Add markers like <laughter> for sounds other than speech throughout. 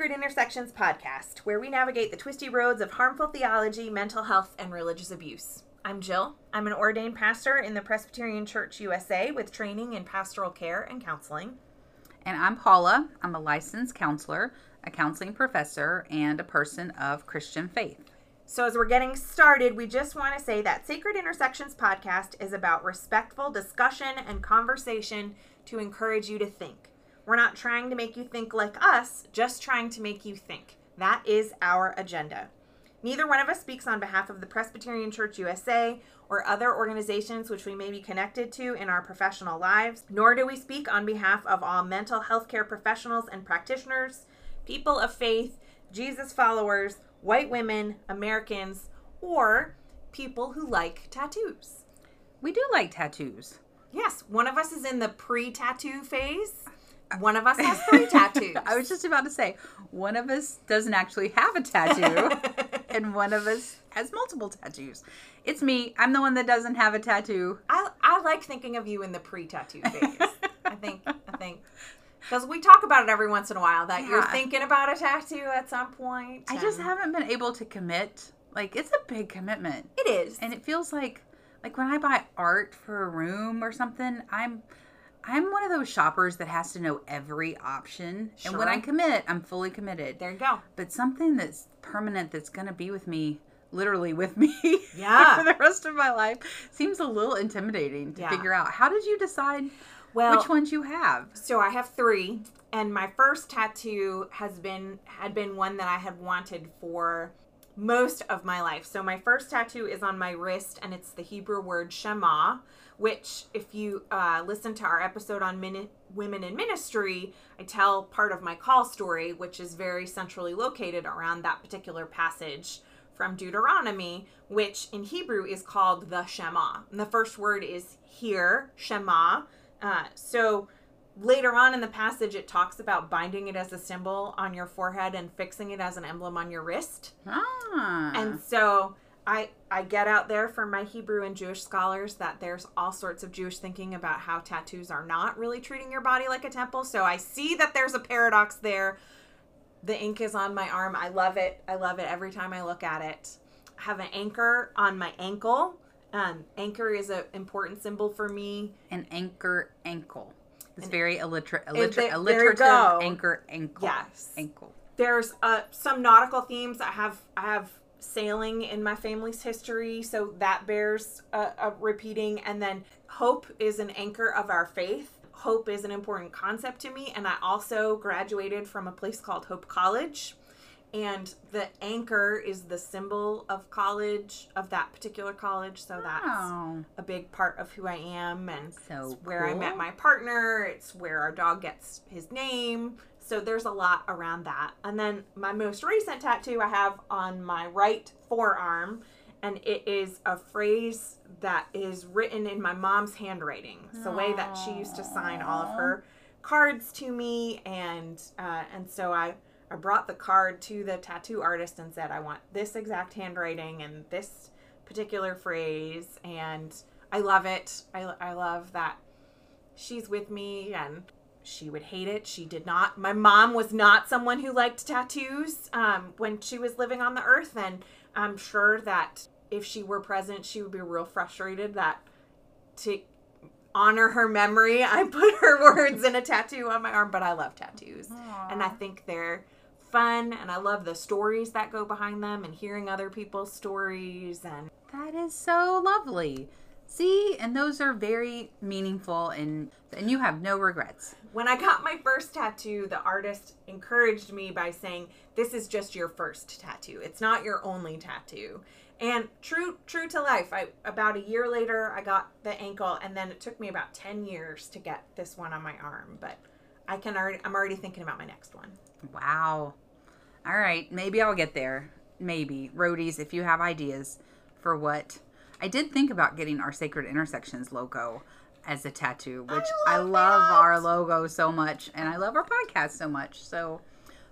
Sacred Intersections podcast, where we navigate the twisty roads of harmful theology, mental health, and religious abuse. I'm Jill. I'm an ordained pastor in the Presbyterian Church USA with training in pastoral care and counseling. And I'm Paula. I'm a licensed counselor, a counseling professor, and a person of Christian faith. So, as we're getting started, we just want to say that Sacred Intersections podcast is about respectful discussion and conversation to encourage you to think. We're not trying to make you think like us, just trying to make you think. That is our agenda. Neither one of us speaks on behalf of the Presbyterian Church USA or other organizations which we may be connected to in our professional lives, nor do we speak on behalf of all mental health care professionals and practitioners, people of faith, Jesus followers, white women, Americans, or people who like tattoos. We do like tattoos. Yes, one of us is in the pre tattoo phase. One of us has three tattoos. <laughs> I was just about to say, one of us doesn't actually have a tattoo, <laughs> and one of us has multiple tattoos. It's me. I'm the one that doesn't have a tattoo. I, I like thinking of you in the pre tattoo phase. I think, I think. Because we talk about it every once in a while that you're thinking about a tattoo at some point. I just haven't been able to commit. Like, it's a big commitment. It is. and it feels like like when I buy art for a room or something, I'm I'm one of those shoppers that has to know every option. And when I commit, I'm fully committed. there you go. But something that's permanent that's going to be with me literally with me <laughs> Yeah. for the rest of my life seems a little intimidating to Yeah. figure out. How did you decide Well, which ones you have? So I have three, and my first tattoo has been had been one that I had wanted for most of my life. So my first tattoo is on my wrist, and it's the Hebrew word Shema, which, if you uh, listen to our episode on women in ministry, I tell part of my call story, which is very centrally located around that particular passage from Deuteronomy, which in Hebrew is called the Shema. And the first word is here, Shema. Uh, so later on in the passage, it talks about binding it as a symbol on your forehead and fixing it as an emblem on your wrist. Ah. And so I I get out there for my Hebrew and Jewish scholars that there's all sorts of Jewish thinking about how tattoos are not really treating your body like a temple. So I see that there's a paradox there. The ink is on my arm. I love it. I love it every time I look at it. I have an anchor on my ankle. Um, anchor is an important symbol for me. an anchor ankle. It's very alliter- there you alliterative anchor ankle. Yes. Ankle. there's uh, some nautical themes. I have I have sailing in my family's history, so that bears a, a repeating. And then hope is an anchor of our faith. Hope is an important concept to me, and I also graduated from a place called Hope College. And the anchor is the symbol of college, of that particular college. So that's Oh. a big part of who I am and So it's where I met my partner. It's where our dog gets his name. So there's a lot around that. And then my most recent tattoo I have on my right forearm, and it is a phrase that is written in my mom's handwriting. It's the way that she used to sign all of her cards to me, and uh, and so I. I brought the card to the tattoo artist and said, I want this exact handwriting and this particular phrase. And I love it. I, I love that she's with me and she would hate it. She did not. My mom was not someone who liked tattoos um, when she was living on the earth. And I'm sure that if she were present, she would be real frustrated that to honor her memory, <laughs> I put her words in a tattoo on my arm. But I love tattoos. And I think they're fun and I love the stories that go behind them and hearing other people's stories and That is so lovely. See, and those are very meaningful and and you have no regrets. when I got my first tattoo, the artist encouraged me by saying, "This is just your first tattoo. It's not your only tattoo." And true true to life, I about a year later I got the ankle and then it took me about 10 years to get this one on my arm, but I can already I'm already thinking about my next one. Wow. All right, maybe I'll get there. Maybe. Roadies, if you have ideas for what I did think about getting our Sacred Intersections logo as a tattoo, which I love love, our logo so much and I love our podcast so much. So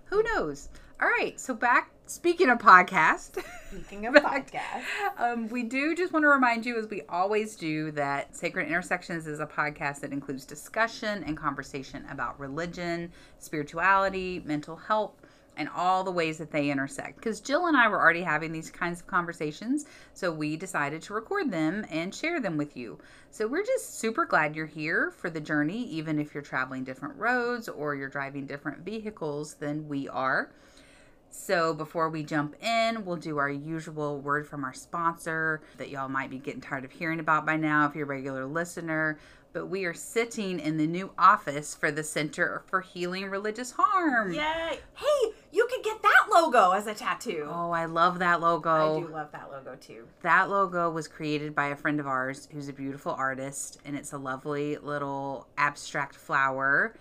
who knows? All right, so back speaking of podcast. Speaking of <laughs> podcasts. Um, we do just want to remind you, as we always do, that Sacred Intersections is a podcast that includes discussion and conversation about religion, spirituality, mental health, and all the ways that they intersect. Because Jill and I were already having these kinds of conversations, so we decided to record them and share them with you. So we're just super glad you're here for the journey, even if you're traveling different roads or you're driving different vehicles than we are. So before we jump in, we'll do our usual word from our sponsor that y'all might be getting tired of hearing about by now if you're a regular listener. But we are sitting in the new office for the Center for Healing Religious Harm. Yay! Hey, you could get that logo as a tattoo. Oh, I love that logo. I do love that logo too. That logo was created by a friend of ours who's a beautiful artist, and it's a lovely little abstract flower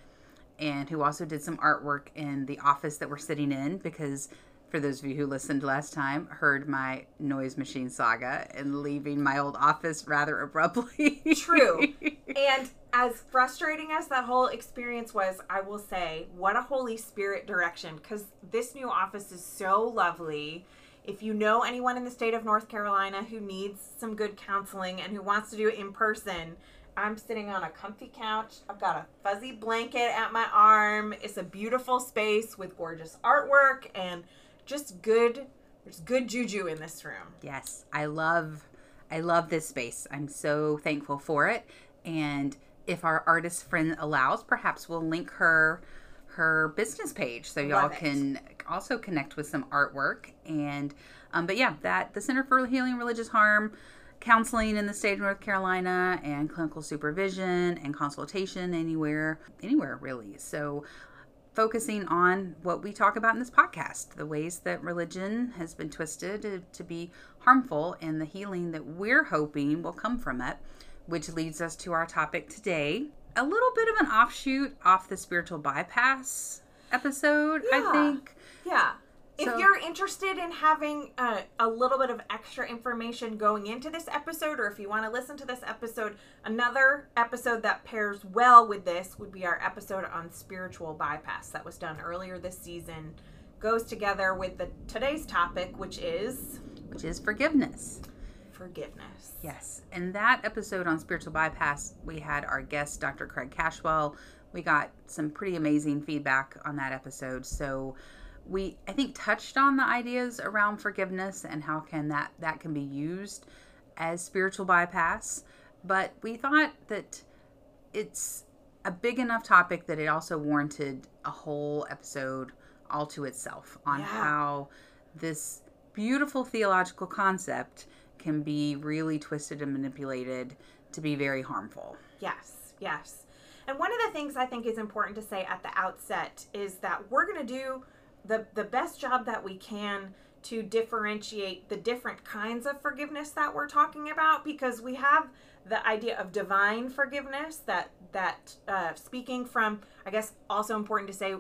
and who also did some artwork in the office that we're sitting in because for those of you who listened last time heard my noise machine saga and leaving my old office rather abruptly True. <laughs> and as frustrating as that whole experience was, I will say, what a Holy Spirit direction because this new office is so lovely. If you know anyone in the state of North Carolina who needs some good counseling and who wants to do it in person, I'm sitting on a comfy couch. I've got a fuzzy blanket at my arm. It's a beautiful space with gorgeous artwork and just good there's good juju in this room. yes i love i love this space. I'm so thankful for it. And if our artist friend allows perhaps we'll link her her business page so y'all can also connect with some artwork. And um, but yeah that the center for healing religious harm counseling in the state of north carolina and clinical supervision and consultation anywhere anywhere really. So focusing on what we talk about in this podcast the ways that religion has been twisted to, to be harmful and the healing that we're hoping will come from it which leads us to our topic today. A little bit of an offshoot off the spiritual bypass episode i think. Yeah. If So- you're interested in having a, a little bit of extra information going into this episode, or if you want to listen to this episode, another episode that pairs well with this would be our episode on spiritual bypass that was done earlier this season. Goes together with the today's topic, which is which is forgiveness forgiveness. Yes. And that episode on spiritual bypass, we had our guest, Dr. Craig Cashwell. We got some pretty amazing feedback on that episode. So we I think touched on the ideas around forgiveness and how can that that can be used as spiritual bypass. But we thought that it's a big enough topic that it also warranted a whole episode all to itself on Yeah. how this beautiful theological concept can be really twisted and manipulated to be very harmful. Yes, yes. And one of the things I think is important to say at the outset is that we're going to do the the best job that we can to differentiate the different kinds of forgiveness that we're talking about because we have the idea of divine forgiveness that that uh, speaking from I guess also important to say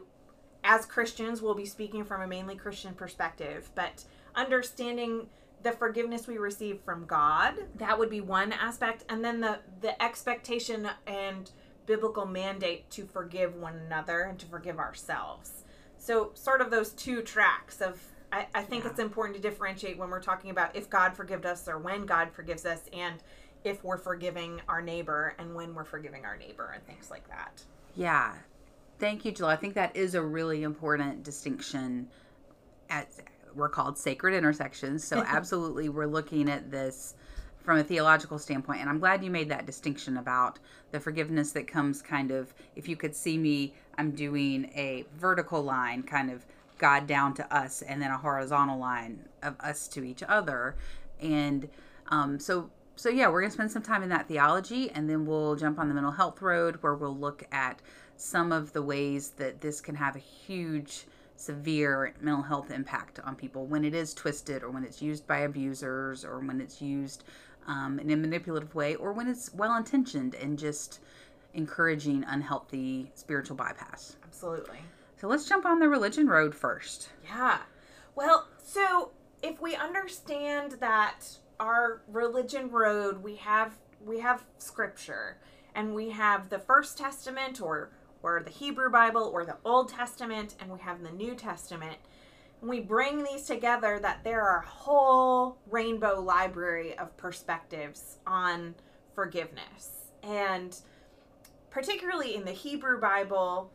as Christians we'll be speaking from a mainly Christian perspective but understanding the forgiveness we receive from God that would be one aspect and then the the expectation and biblical mandate to forgive one another and to forgive ourselves so sort of those two tracks of I, I think Yeah. it's important to differentiate when we're talking about if God forgives us or when God forgives us and if we're forgiving our neighbor and when we're forgiving our neighbor and things like that. Yeah. Thank you, Jill. I think that is a really important distinction. At we're called sacred intersections, so <laughs> absolutely we're looking at this from a theological standpoint. And I'm glad you made that distinction about the forgiveness that comes kind of if you could see me, I'm doing a vertical line, kind of God down to us, and then a horizontal line of us to each other. And um, so so yeah, we're gonna spend some time in that theology, and then we'll jump on the mental health road where we'll look at some of the ways that this can have a huge, severe mental health impact on people when it is twisted, or when it's used by abusers, or when it's used um, in a manipulative way, or when it's well intentioned and just encouraging unhealthy spiritual bypass. Absolutely. So let's jump on the religion road first. Yeah. Well, so if we understand that our religion road, we have we have scripture and we have the first testament or or the Hebrew Bible or the Old Testament and we have the New Testament. And we bring these together that there are a whole rainbow library of perspectives on forgiveness. And particularly in the Hebrew Bible,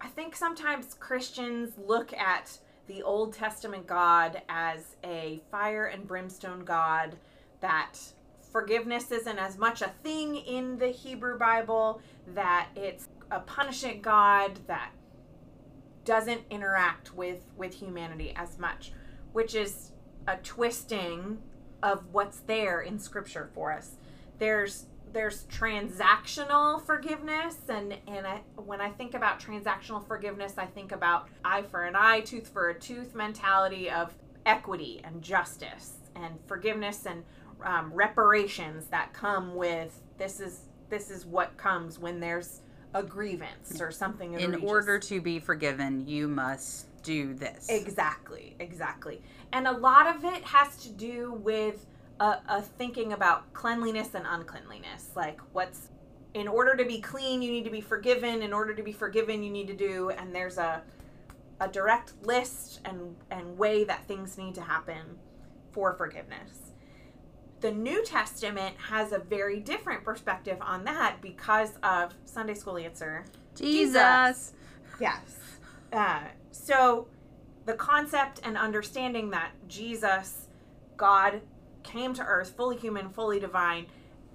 I think sometimes Christians look at the Old Testament God as a fire and brimstone God that forgiveness isn't as much a thing in the Hebrew Bible, that it's a punishing God that doesn't interact with with humanity as much, which is a twisting of what's there in scripture for us. There's there's transactional forgiveness and and I, when I think about transactional forgiveness, I think about eye for an eye, tooth for a tooth mentality of equity and justice and forgiveness and um, reparations that come with this is this is what comes when there's a grievance or something In order to be forgiven, you must do this. Exactly, exactly. And a lot of it has to do with a, a thinking about cleanliness and uncleanliness. Like, what's in order to be clean, you need to be forgiven. In order to be forgiven, you need to do. And there's a a direct list and and way that things need to happen for forgiveness. The New Testament has a very different perspective on that because of Sunday school answer. Jesus. Yes. Uh, so the concept and understanding that Jesus, God, came to earth fully human, fully divine,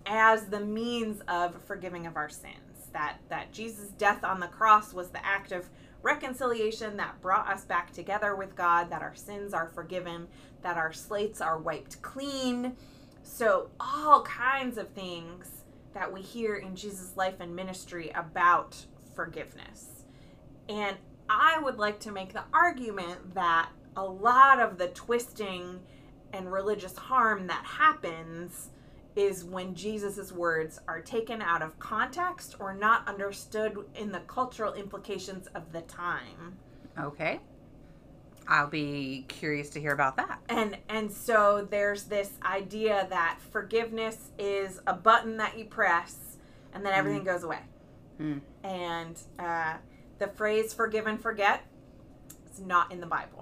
as the means of forgiving of our sins. That that Jesus' death on the cross was the act of reconciliation that brought us back together with God, that our sins are forgiven, that our slates are wiped clean. So all kinds of things that we hear in Jesus' life and ministry about forgiveness. And I would like to make the argument that a lot of the twisting and religious harm that happens is when Jesus' words are taken out of context or not understood in the cultural implications of the time. Okay. I'll be curious to hear about that. And and so there's this idea that forgiveness is a button that you press and then everything goes away. Mm. And uh, the phrase forgive and forget is not in the Bible.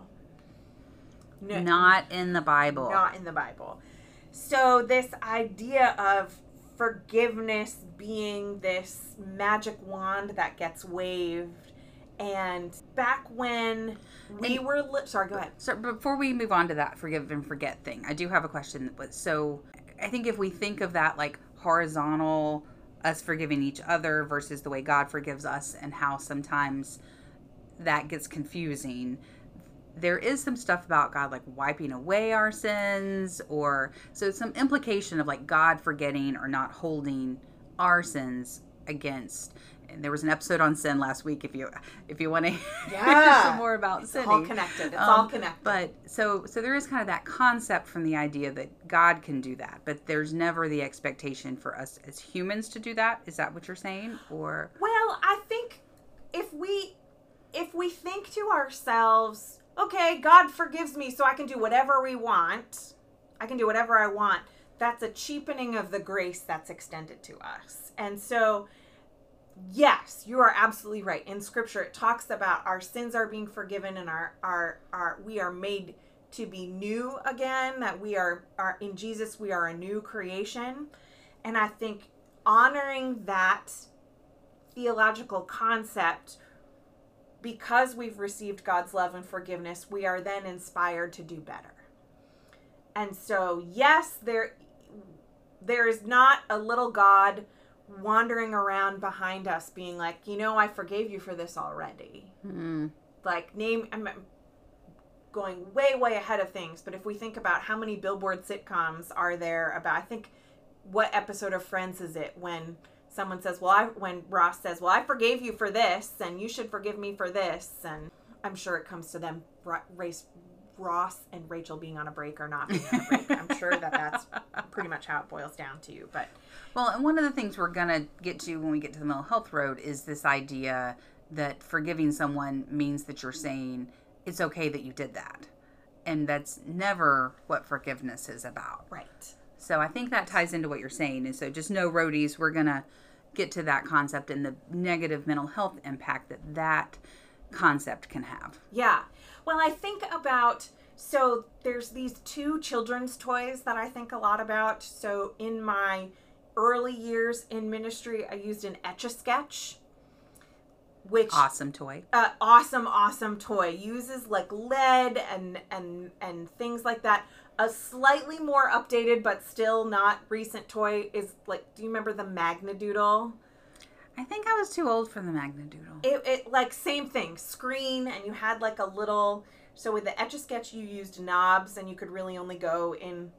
No, Not in the Bible. not in the Bible. So this idea of forgiveness being this magic wand that gets waved and back when we And- were li- sorry go ahead So before we move on to that forgive and forget thing, I do have a question. But so I think if we think of that like horizontal, us forgiving each other versus the way God forgives us, and how sometimes that gets confusing. There is some stuff about God like wiping away our sins, or so some implication of like God forgetting or not holding our sins against. And there was an episode on sin last week. If you if you want to <laughs> hear Yeah. some more about sin, all connected it's Um, all connected but so so there is kind of that concept from the idea that God can do that, but there's never the expectation for us as humans to do that. Is that what you're saying? Or Well, I think if we if we think to ourselves, okay, God forgives me so I can do whatever we want. I can do whatever I want. That's a cheapening of the grace that's extended to us. And so yes, you are absolutely right. In scripture it talks about our sins are being forgiven and our our our we are made to be new again, that we are are in Jesus we are a new creation. And I think honoring that theological concept because we've received God's love and forgiveness, we are then inspired to do better. And so, yes, there there is not a little God wandering around behind us being like, "You know, I forgave you for this already." mm, Like name I'm going way way ahead of things, but if we think about how many billboard sitcoms are there about I think what episode of Friends is it when someone says, "Well, I," when Ross says, "Well, I forgave you for this, and you should forgive me for this," and I'm sure it comes to them Ra- race Ross and Rachel being on a break or not being on a break. <laughs> I'm sure that that's pretty much how it boils down to. But well, and one of the things we're gonna get to when we get to the mental health road is this idea that forgiving someone means that you're saying it's okay that you did that, and that's never what forgiveness is about. right, So I think that ties into what you're saying. And so just no roadies, we're going to get to that concept and the negative mental health impact that that concept can have. yeah. Well, I think about so there's these two children's toys that I think a lot about. So in my early years in ministry, I used an etch a sketch. which Awesome toy. uh, awesome, awesome toy. Uses like lead and and and things like that. A slightly more updated but still not recent toy is like, do you remember the Magnadoodle? I think I was too old for the Magnadoodle. It, it like same thing, screen, and you had like a little. So with the Etch a Sketch, you used knobs, and you could really only go in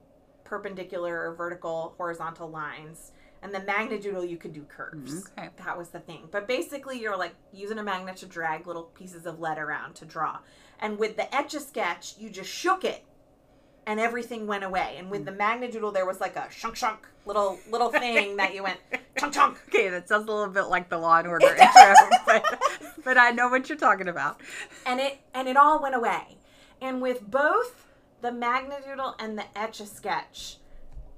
perpendicular or vertical, horizontal lines. And the Magnadoodle, you could do curves. Mm, okay. That was the thing. But basically, you're like using a magnet to drag little pieces of lead around to draw. And with the Etch a Sketch, you just shook it, and everything went away. And with the Magnadoodle, there was like a shunk shunk little little <laughs> thing that you went chunk chunk. Okay, that sounds a little bit like the Law and <laughs> Order intro, but, but I know what you're talking about. and it and it all went away. And with both the Magnadoodle and the Etch a Sketch,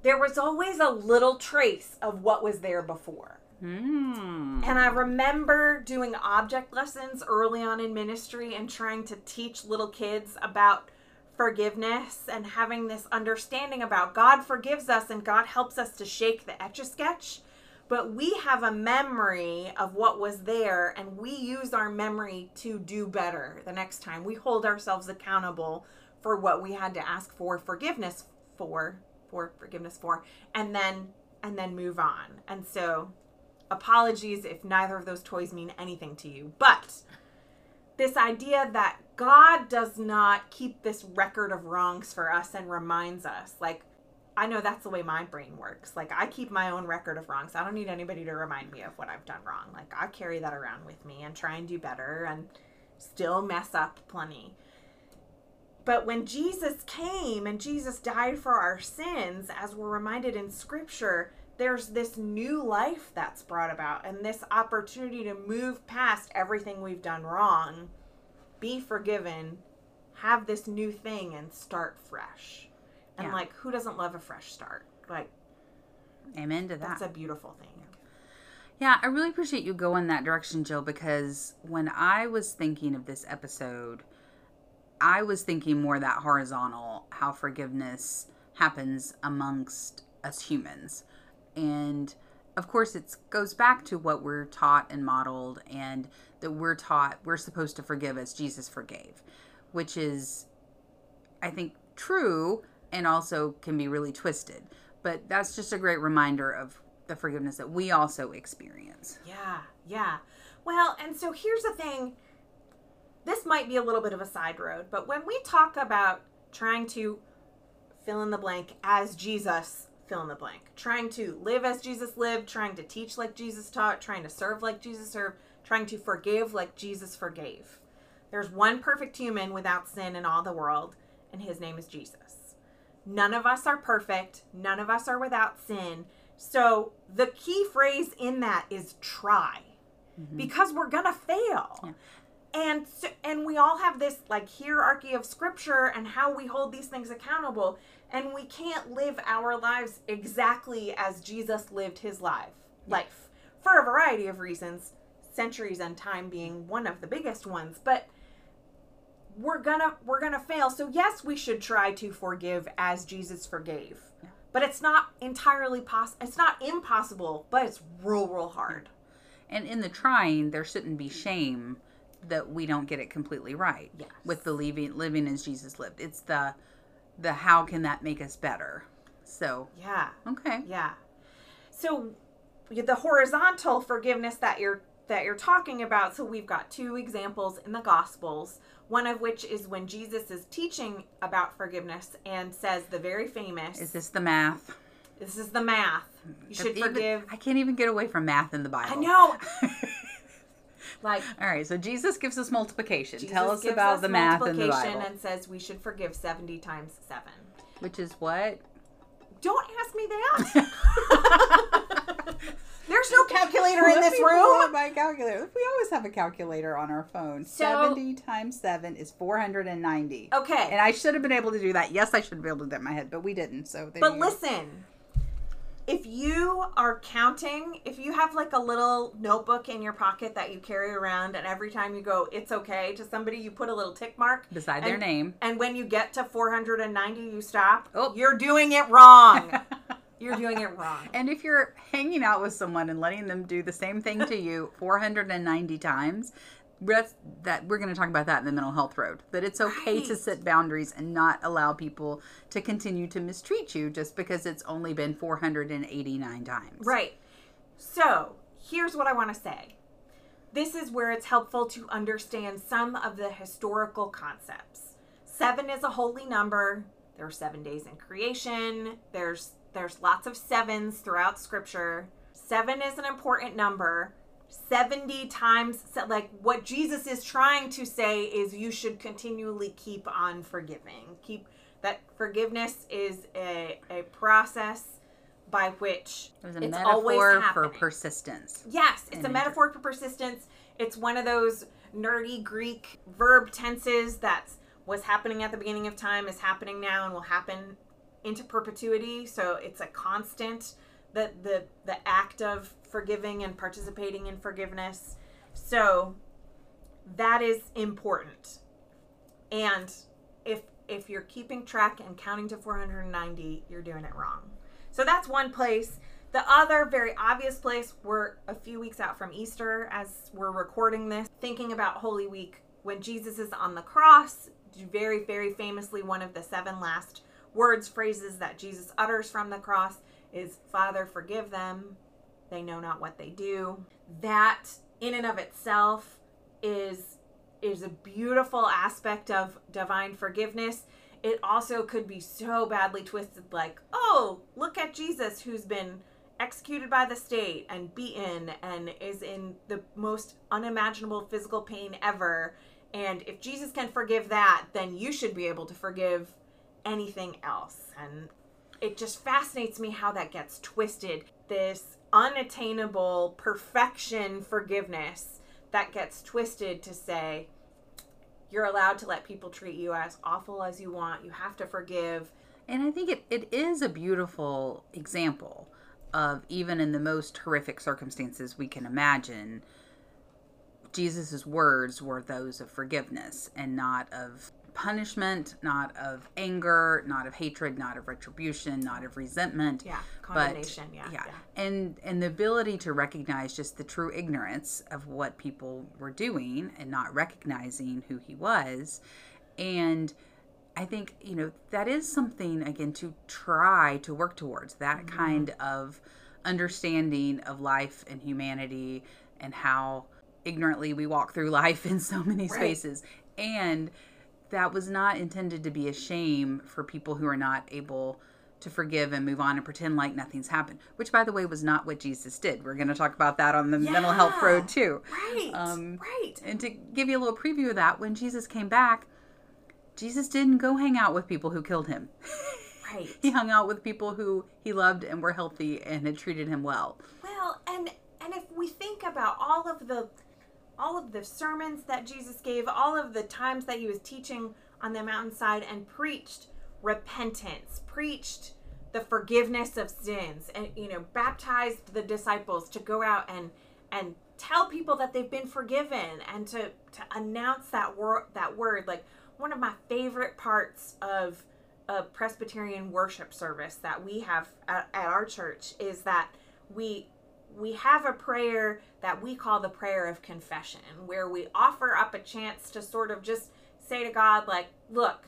there was always a little trace of what was there before. Hmm. And I remember doing object lessons early on in ministry and trying to teach little kids about forgiveness and having this understanding about God forgives us and God helps us to shake the etch a sketch. But we have a memory of what was there and we use our memory to do better the next time. We hold ourselves accountable for what we had to ask for forgiveness for, for forgiveness for, and then and then move on. And so apologies if neither of those toys mean anything to you. But this idea that God does not keep this record of wrongs for us and reminds us, like, I know that's the way my brain works. Like, I keep my own record of wrongs. I don't need anybody to remind me of what I've done wrong. Like, I carry that around with me and try and do better and still mess up plenty. But when Jesus came and Jesus died for our sins, as we're reminded in Scripture, there's this new life that's brought about and this opportunity to move past everything we've done wrong, be forgiven, have this new thing, and start fresh. And Yeah. like, who doesn't love a fresh start? Like, Amen to that. that's a beautiful thing. Yeah, I really appreciate you going that direction, Jill, because when I was thinking of this episode, I was thinking more that horizontal, how forgiveness happens amongst us humans. And of course, it goes back to what we're taught and modeled, and that we're taught we're supposed to forgive as Jesus forgave, which is, I think, true and also can be really twisted. But that's just a great reminder of the forgiveness that we also experience. Yeah, yeah. Well, and so here's the thing. This might be a little bit of a side road, but when we talk about trying to fill in the blank as Jesus, fill in the blank, trying to live as Jesus lived, trying to teach like Jesus taught, trying to serve like Jesus served, trying to forgive like Jesus forgave. There's one perfect human without sin in all the world, and his name is Jesus. None of us are perfect, none of us are without sin. So the key phrase in that is try mm-hmm. because we're going to fail. Yeah. And so, and we all have this like hierarchy of scripture and how we hold these things accountable and we can't live our lives exactly as Jesus lived his life life for a variety of reasons centuries and time being one of the biggest ones but we're gonna we're gonna fail so yes we should try to forgive as jesus forgave but it's not entirely possible it's not impossible but it's real real hard And in the trying, there shouldn't be shame that we don't get it completely right. Yes. With the living living as Jesus lived. It's the the how can that make us better? So, yeah okay. yeah so the horizontal forgiveness that you're that you're talking about so we've got two examples in the gospels one of which is when jesus is teaching about forgiveness and says the very famous Is this the math? this is the math you should Even- forgive I can't even get away from math in the Bible. i know <laughs> like All right, so Jesus gives us multiplication. Jesus Tell us about us the math in the multiplication Bible. and says we should forgive 70 times 7 Which is what? don't ask me that <laughs> <laughs> there's no calculator in this room my calculator. We always have a calculator on our phone. So- 70 times 7 is 490. okay And I should have been able to do that. Yes, I should be able to do that in my head, but we didn't. So But you listen, if you are counting, if you have like a little notebook in your pocket that you carry around, and every time you go, it's okay to somebody, you put a little tick mark beside their name. And when you get to 490, you stop. Oh. You're doing it wrong. <laughs> You're doing it wrong. And if you're hanging out with someone and letting them do the same thing to you 490 times, that's that we're going to talk about that in the mental health road. That it's okay to set boundaries and not allow people to continue to mistreat you just because it's only been 489 times. Right. So, here's what I want to say. This is where it's helpful to understand some of the historical concepts. Seven is a holy number. There are seven days in creation. There's there's lots of sevens throughout scripture. Seven is an important number. 70 times like what Jesus is trying to say is you should continually keep on forgiving. Keep that forgiveness is a, a process by which It a it's always metaphor for persistence. Yes, it's a metaphor for persistence. It's one of those nerdy Greek verb tenses that's was happening at the beginning of time is happening now and will happen into perpetuity. So it's a constant the the the act of forgiving and participating in forgiveness. So that is important. And if if you're keeping track and counting to 490, you're doing it wrong. So that's one place. The other very obvious place, we're a few weeks out from Easter as we're recording this, thinking about Holy Week when Jesus is on the cross, very, very famously, one of the seven last words, phrases that Jesus utters from the cross is, Father, forgive them. They know not what they do. That in and of itself is is a beautiful aspect of divine forgiveness. It also could be so badly twisted like, oh, look at Jesus who's been executed by the state and beaten and is in the most unimaginable physical pain ever. And if Jesus can forgive that, then you should be able to forgive anything else. And it just fascinates me how that gets twisted. This unattainable perfection forgiveness that gets twisted to say, you're allowed to let people treat you as awful as you want. You have to forgive. And I think it, it is a beautiful example of even in the most horrific circumstances we can imagine, Jesus' words were those of forgiveness and not of punishment, not of anger, not of hatred, not of retribution, not of resentment. Yeah, but- condemnation. yeah, yeah. And and the ability to recognize just the true ignorance of what people were doing and not recognizing who he was. And I think, you know, that is something again to try to work towards that Mm-hmm. kind of understanding of life and humanity and how ignorantly we walk through <laughs> life in so many Right. spaces. And that was not intended to be a shame for people who are not able to forgive and move on and pretend like nothing's happened, which, by the way, was not what Jesus did. We're going to talk about that on the mental health road, too. Right. Um, right. And to give you a little preview of that, when Jesus came back, Jesus didn't go hang out with people who killed him. Right. <laughs> he hung out with people who he loved and were healthy and had treated him well. Well, and and if we think about all of the all of the sermons that Jesus gave, all of the times that he was teaching on the mountainside and preached repentance, preached the forgiveness of sins and you know, baptized the disciples to go out and and tell people that they've been forgiven and to to announce that word that word. Like one of my favorite parts of a Presbyterian worship service that we have at, at our church is that we we have a prayer that we call the prayer of confession where we offer up a chance to sort of just say to God like look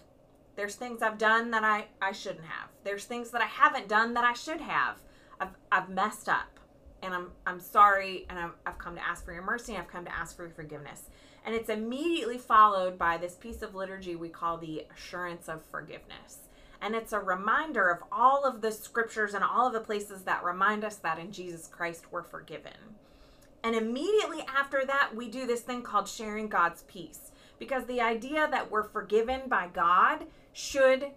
there's things I've done that I I shouldn't have. There's things that I haven't done that I should have. I've I've messed up and I'm I'm sorry and I've, I've come to ask for your mercy and I've come to ask for your forgiveness. And it's immediately followed by this piece of liturgy we call the assurance of forgiveness and it's a reminder of all of the scriptures and all of the places that remind us that in Jesus Christ we're forgiven. And immediately after that, we do this thing called sharing God's peace. Because the idea that we're forgiven by God should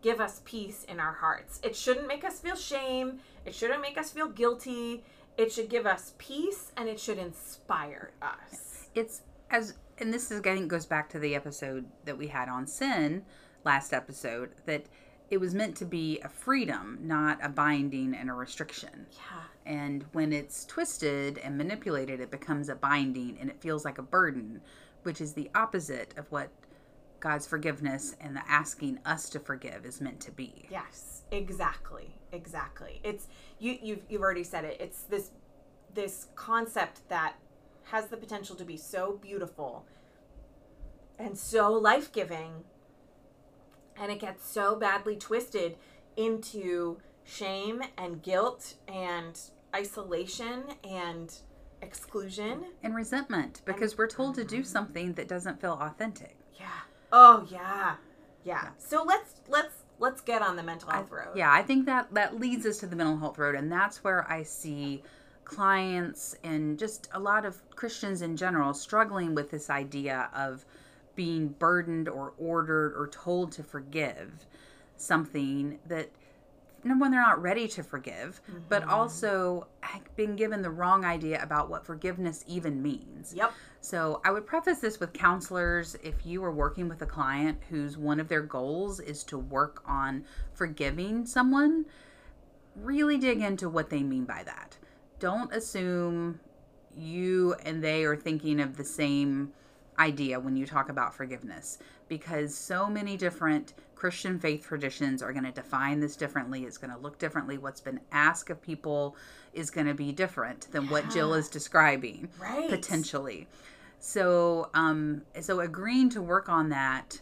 give us peace in our hearts. It shouldn't make us feel shame. It shouldn't make us feel guilty. It should give us peace and it should inspire us. It's as, and this is, think, goes back to the episode that we had on sin last episode, that it was meant to be a freedom, not a binding and a restriction. Yeah. And when it's twisted and manipulated, it becomes a binding and it feels like a burden, which is the opposite of what God's forgiveness and the asking us to forgive is meant to be. Yes, exactly. exactly. It's you you've you've already said it. It's this this concept that has the potential to be so beautiful and so life-giving and it gets so badly twisted into shame and guilt and isolation and exclusion. And resentment because we're told to do something that doesn't feel authentic. yeah. Oh yeah. Yeah. So let's let's let's get on the mental health road. Yeah, I think that that leads us to the mental health road, and that's where I see clients and just a lot of Christians in general struggling with this idea of being burdened or ordered or told to forgive something that number one they're not ready to forgive but mm-hmm. also been given the wrong idea about what forgiveness even means. Yep. So I would preface this with counselors if you are working with a client whose one of their goals is to work on forgiving someone, really dig into what they mean by that. Don't assume you and they are thinking of the same idea when you talk about forgiveness because so many different Christian faith traditions are going to define this differently. It's going to look differently. What's been asked of people is going to be different than what Jill is describing Right. potentially. So, um, so agreeing to work on that,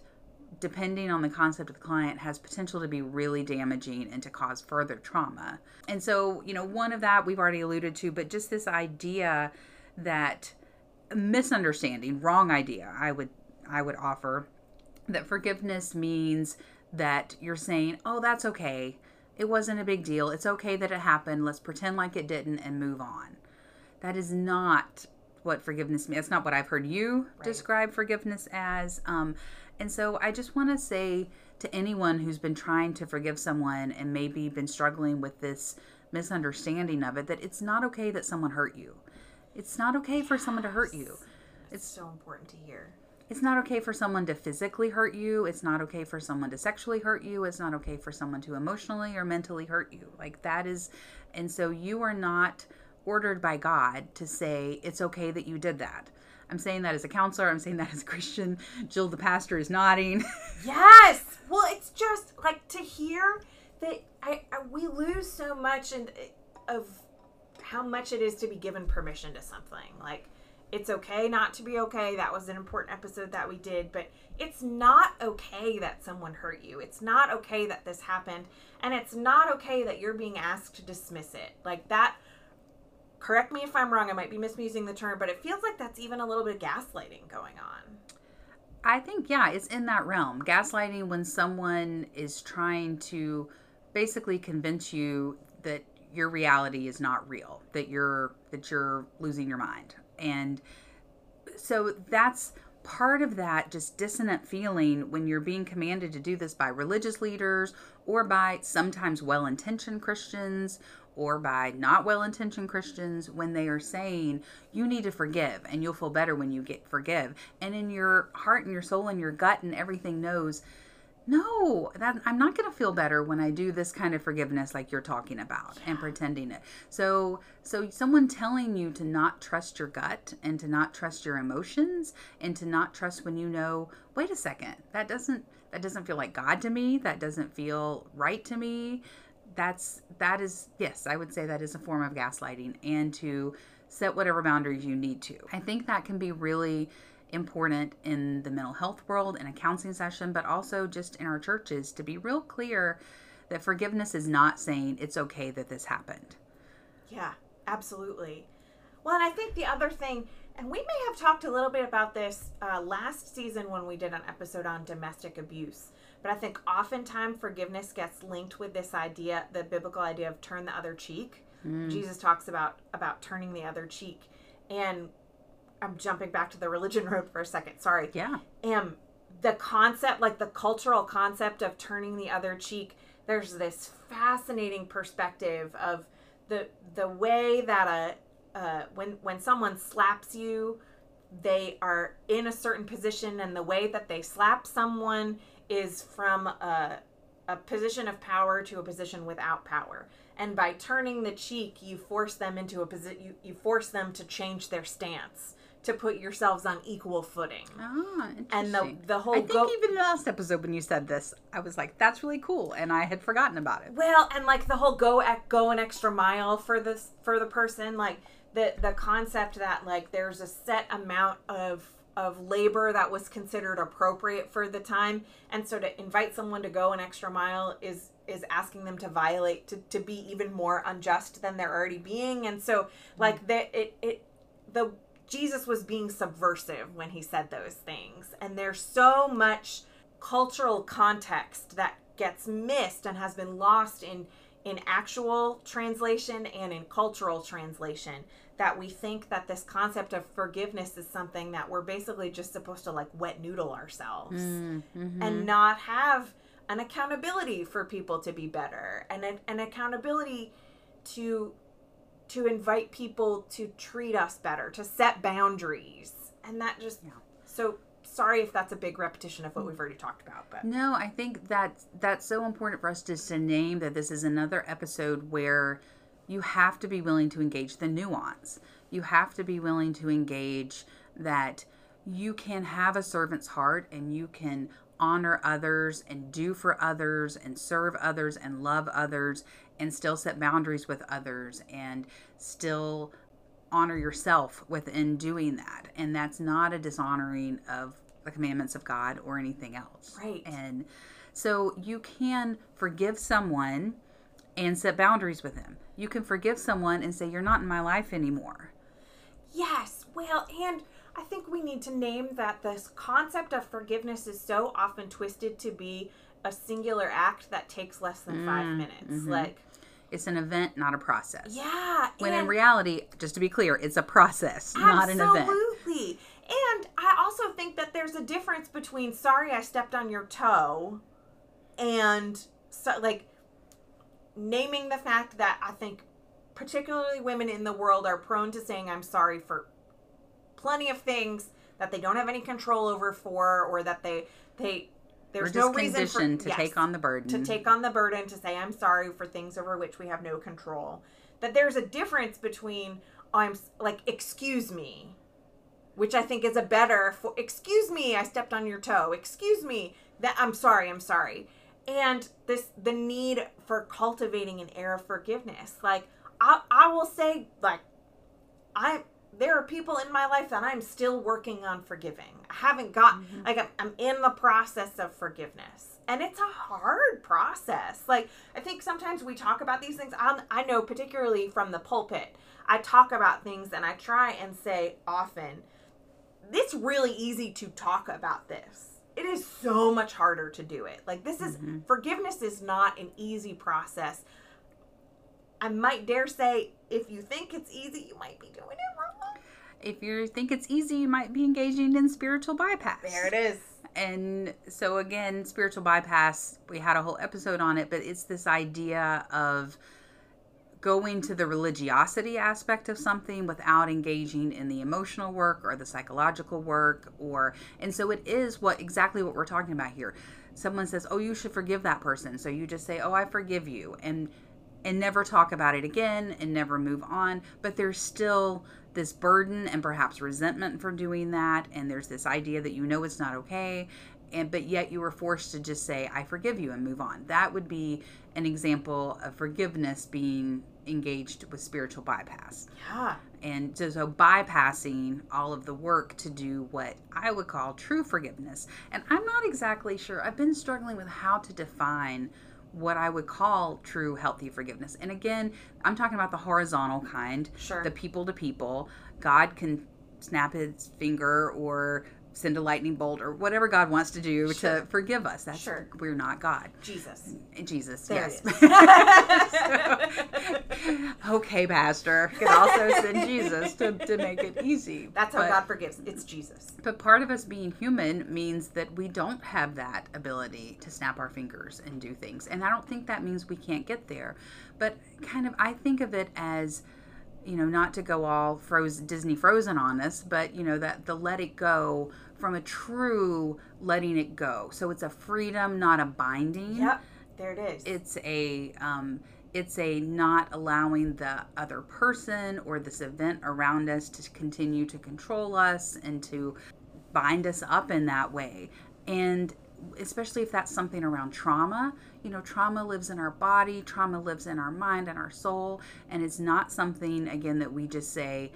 depending on the concept of the client, has potential to be really damaging and to cause further trauma. And so, you know, one of that we've already alluded to, but just this idea that misunderstanding, wrong idea, I would I would offer that forgiveness means that you're saying, "Oh, that's okay. It wasn't a big deal. It's okay that it happened. Let's pretend like it didn't and move on." That is not what forgiveness means. That's not what I've heard you describe forgiveness as. Um, and so I just want to say to anyone who's been trying to forgive someone and maybe been struggling with this misunderstanding of it that it's not okay that someone hurt you. It's not okay for someone to hurt you. it's so important to hear It's not okay for someone to physically hurt you. It's not okay for someone to sexually hurt you. It's not okay for someone to emotionally or mentally hurt you. Like that is, and so you are not ordered by God to say it's okay that you did that. I'm saying that as a counselor. I'm saying that as a Christian. Jill, the pastor, is nodding. <laughs> Yes. Well, it's just like to hear that I, I we lose so much and of how much it is to be given permission to something. Like it's okay not to be okay. That was an important episode that we did, but it's not okay that someone hurt you. It's not okay that this happened, and it's not okay that you're being asked to dismiss it. Like that correct me if I'm wrong, I might be misusing the term, but it feels like that's even a little bit of gaslighting going on. I think, yeah, it's in that realm. Gaslighting when someone is trying to basically convince you your reality is not real, that you're that you're losing your mind. And so that's part of that just dissonant feeling when you're being commanded to do this by religious leaders or by sometimes well-intentioned Christians or by not well-intentioned Christians when they are saying you need to forgive and you'll feel better when you get forgive and in your heart and your soul and your gut and everything knows no that i'm not going to feel better when i do this kind of forgiveness like you're talking about and pretending it. So so someone telling you to not trust your gut and to not trust your emotions and to not trust when you know wait a second that doesn't that doesn't feel like god to me. That doesn't feel right to me. That's that is yes i would say that is a form of gaslighting and to set whatever boundaries you need to. I think that can be really important in the mental health world in a counseling session but also just in our churches to be real clear that forgiveness is not saying it's okay that this happened Yeah, absolutely. Well, and I think the other thing, and we may have talked a little bit about this uh, last season when we did an episode on domestic abuse, but I think oftentimes forgiveness gets linked with this idea, the biblical idea of turn the other cheek. Jesus talks about about turning the other cheek, and I'm jumping back to the religion <laughs> road for a second. Sorry. Yeah. Um the concept like the cultural concept of turning the other cheek there's this fascinating perspective of the the way that a uh, when when someone slaps you they are in a certain position and the way that they slap someone is from a, a position of power to a position without power. And by turning the cheek you force them into a position you, you force them to change their stance to put yourselves on equal footing. Ah, And the the whole I think go even the last episode when you said this, I was like, "That's really cool," and I had forgotten about it. Well, and like the whole go go an extra mile for this for the person, like the the concept that like there's a set amount of of labor that was considered appropriate for the time, and so to invite someone to go an extra mile is is asking them to violate to, to be even more unjust than they're already being, and so like that it it the Jesus was being subversive when he said those things, and there's so much cultural context that gets missed and has been lost in in actual translation and in cultural translation that we think that this concept of forgiveness is something that we're basically just supposed to like wet noodle ourselves Mm-hmm. and not have an accountability for people to be better and an, an accountability to to invite people to treat us better to set boundaries and that just Yeah. so sorry if that's a big repetition of what we've already talked about but No, I think that that's so important for us just to name that this is another episode where you have to be willing to engage the nuance. You have to be willing to engage that you can have a servant's heart and you can honor others and do for others and serve others and love others and still set boundaries with others and still honor yourself within doing that. And that's not a dishonoring of the commandments of God or anything else. Right. And so you can forgive someone and set boundaries with them. You can forgive someone and say, You're not in my life anymore. Yes, well, and I think we need to name that this concept of forgiveness is so often twisted to be a singular act that takes less than five mm, minutes. Mm-hmm. Like, It's an event, not a process. yeah, When in reality, just to be clear, it's a process, not an event. absolutely. And I also think that there's a difference between sorry I stepped on your toe and so like naming the fact that I think particularly women in the world are prone to saying I'm sorry for plenty of things that they don't have any control over for or that they they there's no reason for to yes, take on the burden. to take on the burden to say I'm sorry for things over which we have no control. That there's a difference between I'm like excuse me, which I think is a better for excuse me I stepped on your toe. Excuse me that I'm sorry, I'm sorry. And this the need for cultivating an air of forgiveness. Like I I will say like I there are people in my life that I'm still working on forgiving. I haven't got mm-hmm. like I'm, I'm in the process of forgiveness, and it's a hard process. Like I think sometimes we talk about these things. i I know particularly from the pulpit, I talk about things and I try and say often, it's really easy to talk about this. It is so much harder to do it. Like this is mm-hmm. forgiveness is not an easy process. I might dare say, if you think it's easy, you might be doing it wrong. If you think it's easy, you might be engaging in spiritual bypass. There it is. And so again, spiritual bypass, we had a whole episode on it, but it's this idea of going to the religiosity aspect of something without engaging in the emotional work or the psychological work or and so it is what exactly what we're talking about here. Someone says, "Oh, you should forgive that person." So you just say, "Oh, I forgive you." And and never talk about it again and never move on, but there's still this burden and perhaps resentment for doing that and there's this idea that you know it's not okay and but yet you were forced to just say I forgive you and move on. That would be an example of forgiveness being engaged with spiritual bypass. Yeah. And so, so bypassing all of the work to do what I would call true forgiveness. And I'm not exactly sure. I've been struggling with how to define what I would call true healthy forgiveness. And again, I'm talking about the horizontal kind, Sure. the people to people. God can snap his finger or send a lightning bolt or whatever God wants to do Sure. to forgive us. That's Sure. we're not God. Jesus. Jesus, There yes. So- <laughs> <laughs> okay, Pastor. Could also send Jesus to, to make it easy. That's how But- God forgives. It's Jesus. But part of us being human means that we don't have that ability to snap our fingers and do things. And I don't think that means we can't get there. But kind of, I think of it as, you know, not to go all frozen, Disney frozen on us, but, you know, that the let it go from a true letting it go. So it's a freedom, not a binding Yep. There it is. it's a um, it's a not allowing the other person or this event around us to continue to control us and to bind us up in that way. And especially if that's something around trauma, you know, trauma lives in our body, trauma lives in our mind and our soul, and it's not something, again, that we just say,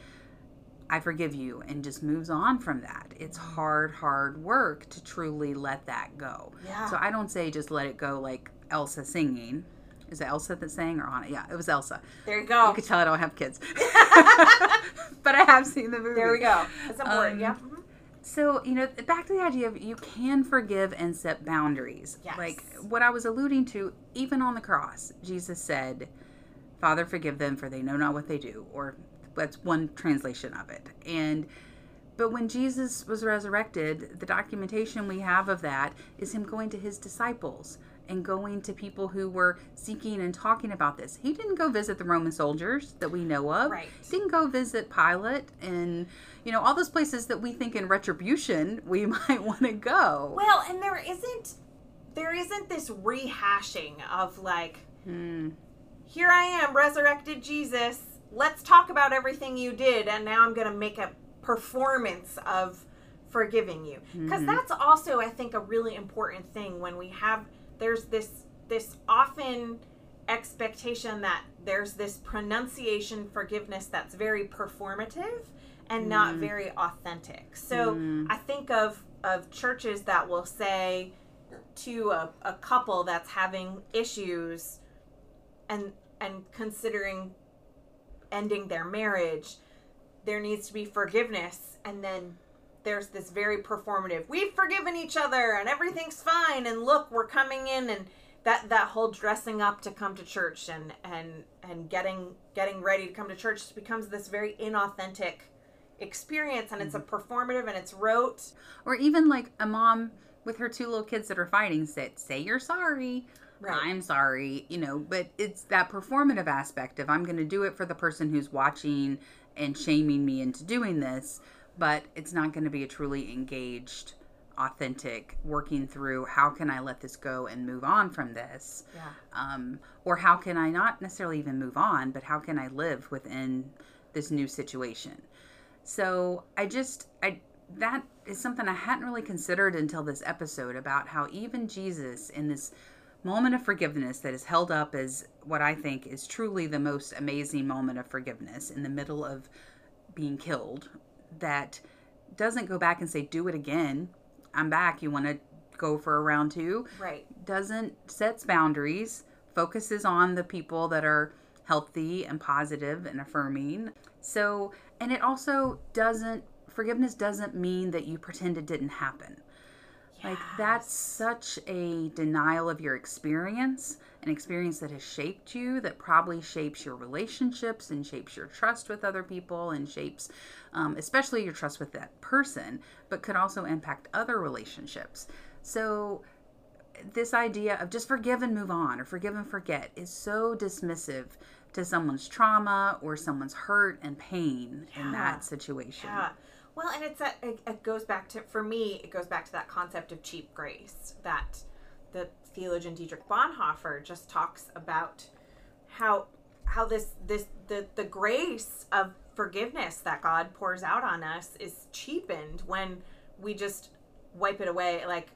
I forgive you, and just moves on from that. It's hard, hard work to truly let that go. Yeah. So I don't say just let it go like Elsa singing. Is it Elsa that sang or Anna? Yeah, it was Elsa. There you go. You could tell I don't have kids. <laughs> <laughs> but I have seen the movie. There we go. That's important. Um, yeah. So, you know, back to the idea of you can forgive and set boundaries. Yes. Like what I was alluding to, even on the cross, Jesus said, Father, forgive them, for they know not what they do. Or that's one translation of it. And but when Jesus was resurrected, the documentation we have of that is him going to his disciples and going to people who were seeking and talking about this. He didn't go visit the Roman soldiers that we know of. Right. Didn't go visit Pilate and you know all those places that we think in retribution we <laughs> might want to go. Well, and there isn't there isn't this rehashing of like Hmm. here I am, resurrected Jesus. Let's talk about everything you did, and now I'm going to make a performance of forgiving you. Because that's also, I think, a really important thing when we have there's this this often expectation that there's this pronunciation forgiveness that's very performative and not mm. very authentic. So mm. I think of of churches that will say to a, a couple that's having issues and and considering ending their marriage there needs to be forgiveness and then there's this very performative we've forgiven each other and everything's fine and look we're coming in and that that whole dressing up to come to church and and and getting getting ready to come to church becomes this very inauthentic experience and it's a mm-hmm. performative and it's rote Or even like a mom with her two little kids that are fighting said, "Say you're sorry." Right. I'm sorry, you know, but it's that performative aspect of I'm going to do it for the person who's watching and shaming me into doing this, but it's not going to be a truly engaged, authentic working through how can I let this go and move on from this? yeah um, or how can I not necessarily even move on, but how can I live within this new situation? So I just I that is something I hadn't really considered until this episode about how even Jesus in this moment of forgiveness that is held up as what I think is truly the most amazing moment of forgiveness in the middle of being killed that doesn't go back and say do it again. I'm back. You want to go for a round 2? right doesn't sets boundaries focuses on the people that are healthy and positive and affirming so and it also doesn't forgiveness doesn't mean that you pretend it didn't happen like that's such a denial of your experience an experience that has shaped you that probably shapes your relationships and shapes your trust with other people and shapes um, especially your trust with that person but could also impact other relationships so this idea of just forgive and move on or forgive and forget is so dismissive to someone's trauma or someone's hurt and pain in that situation. Yeah. Well, and it's a, it, it goes back to for me, it goes back to that concept of cheap grace that the theologian Dietrich Bonhoeffer just talks about how how this this the the grace of forgiveness that God pours out on us is cheapened when we just wipe it away like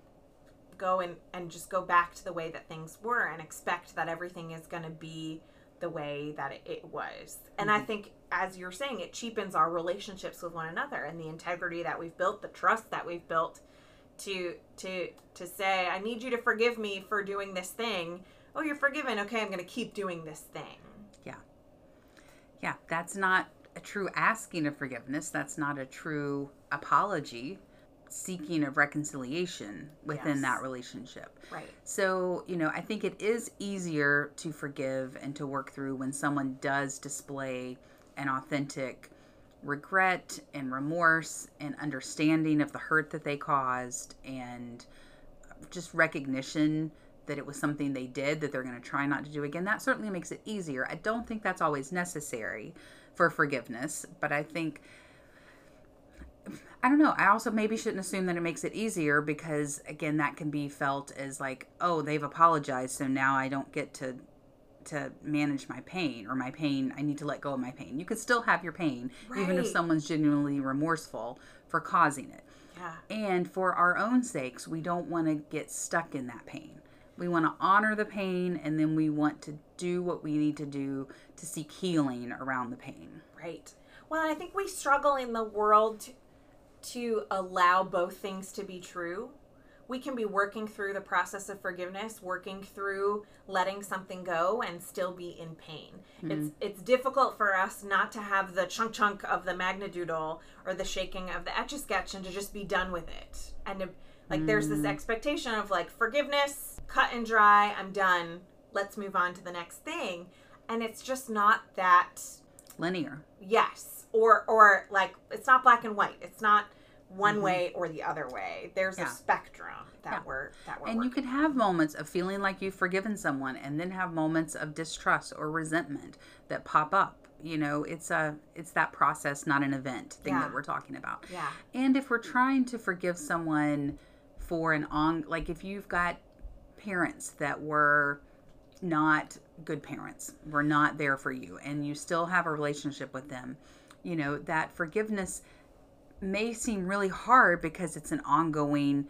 go and and just go back to the way that things were and expect that everything is going to be the way that it, it was. And i mm-hmm. think as you're saying it cheapens our relationships with one another and the integrity that we've built the trust that we've built to to to say i need you to forgive me for doing this thing oh you're forgiven okay i'm going to keep doing this thing Yeah, Yeah, that's not a true asking of forgiveness. That's not a true apology, seeking of reconciliation within Yes. that relationship. right So, you know, I think it is easier to forgive and to work through when someone does display an authentic regret and remorse and understanding of the hurt that they caused and just recognition that it was something they did that they're going to try not to do again. That certainly makes it easier. I don't think that's always necessary for forgiveness, but I think I don't know. I also maybe shouldn't assume that it makes it easier because again, that can be felt as like, oh, they've apologized, so now I don't get to to manage my pain or my pain I need to let go of my pain. You could still have your pain even if someone's genuinely remorseful for causing it. Yeah. And for our own sakes, we don't want to get stuck in that pain. We want to honor the pain and then we want to do what we need to do to seek healing around the pain. Right. Well, I think we struggle in the world to allow both things to be true. We can be working through the process of forgiveness, working through letting something go and still be in pain. Mm-hmm. It's it's difficult for us not to have the chunk chunk of the Magna Doodle or the shaking of the etch a sketch and to just be done with it. And to, like there's this mm. expectation of like forgiveness, cut and dry, I'm done. Let's move on to the next thing. And it's just not that Linear. yes or or like it's not black and white it's not one way or the other way there's Mm-hmm. Yeah. a spectrum that Yeah. we're that we're And you can have moments of feeling like you've forgiven someone and then have moments of distrust or resentment that pop up. You know, it's a it's that process, not an event thing Yeah. that we're talking about. yeah And if we're trying to forgive someone for an on like if you've got parents that were not good parents, were not there for you and you still have a relationship with them, you know, that forgiveness may seem really hard because it's an ongoing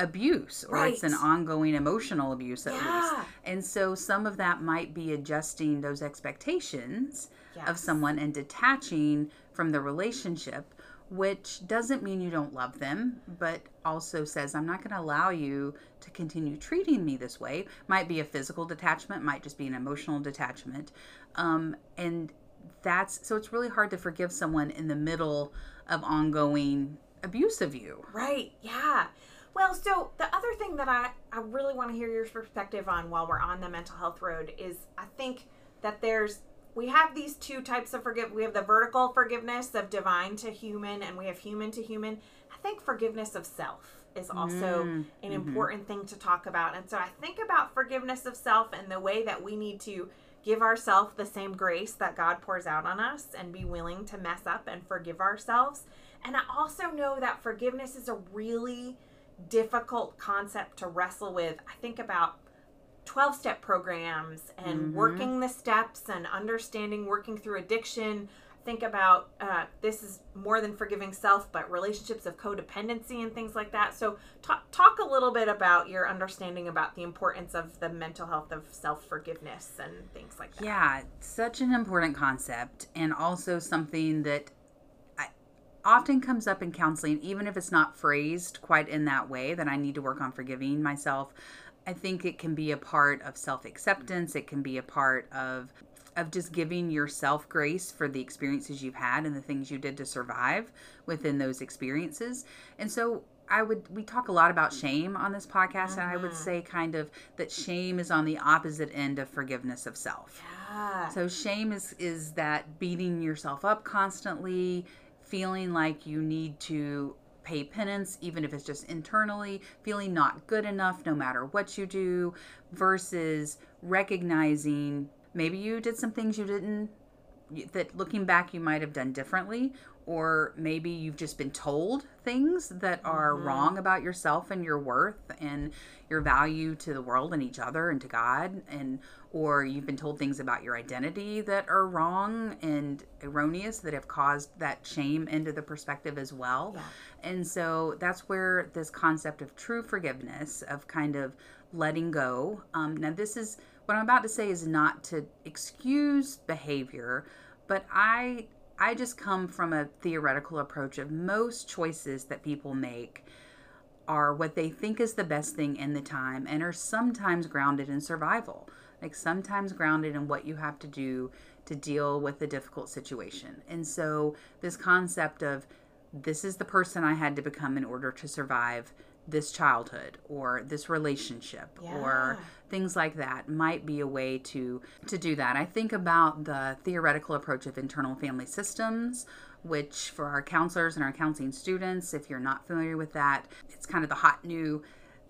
abuse or it's an ongoing emotional abuse at Yeah. least. And so some of that might be adjusting those expectations of someone and detaching from the relationship, which doesn't mean you don't love them, but also says, I'm not going to allow you to continue treating me this way. Might be a physical detachment, might just be an emotional detachment. Um, and that's so it's really hard to forgive someone in the middle of ongoing abuse of you. right yeah. Well so the other thing that i i really want to hear your perspective on while we're on the mental health road is i think that there's we have these two types of forgive we have the vertical forgiveness of divine to human and we have human to human. I think forgiveness of self is also Mm, an important thing to talk about. And so i think about forgiveness of self and the way that we need to give ourselves the same grace that god pours out on us and be willing to mess up and forgive ourselves. And i also know that forgiveness is a really difficult concept to wrestle with. I think about 12 step programs and mm-hmm. working the steps and understanding working through addiction think about uh, this is more than forgiving self but relationships of codependency and things like that so talk, talk a little bit about your understanding about the importance of the mental health of self forgiveness and things like that Yeah, such an important concept, and also something that I, often comes up in counseling, even if it's not phrased quite in that way, that I need to work on forgiving myself. I think it can be a part of self acceptance. It can be a part of of just giving yourself grace for the experiences you've had and the things you did to survive within those experiences. And so I would we talk a lot about shame on this podcast and I would mm-hmm. say kind of that shame is on the opposite end of forgiveness of self. yeah So shame is is that beating yourself up constantly, feeling like you need to pay penance even if it's just internally, feeling not good enough no matter what you do versus recognizing maybe you did some things you didn't that looking back you might have done differently or maybe you've just been told things that are wrong about yourself and your worth and your value to the world and each other and to God and or you've been told things about your identity that are wrong and erroneous that have caused that shame into the perspective as well. Yeah. And so that's where this concept of true forgiveness, of kind of letting go. Um, now, this is what I'm about to say is not to excuse behavior, but I I just come from a theoretical approach of most choices that people make are what they think is the best thing in the time and are sometimes grounded in survival. Like sometimes grounded in what you have to do to deal with a difficult situation. And so, this concept of this is the person I had to become in order to survive this childhood or this relationship or Yeah. Things like that might be a way to to do that. I think about the theoretical approach of internal family systems which for our counselors and our counseling students if you're not familiar with that, it's kind of the hot new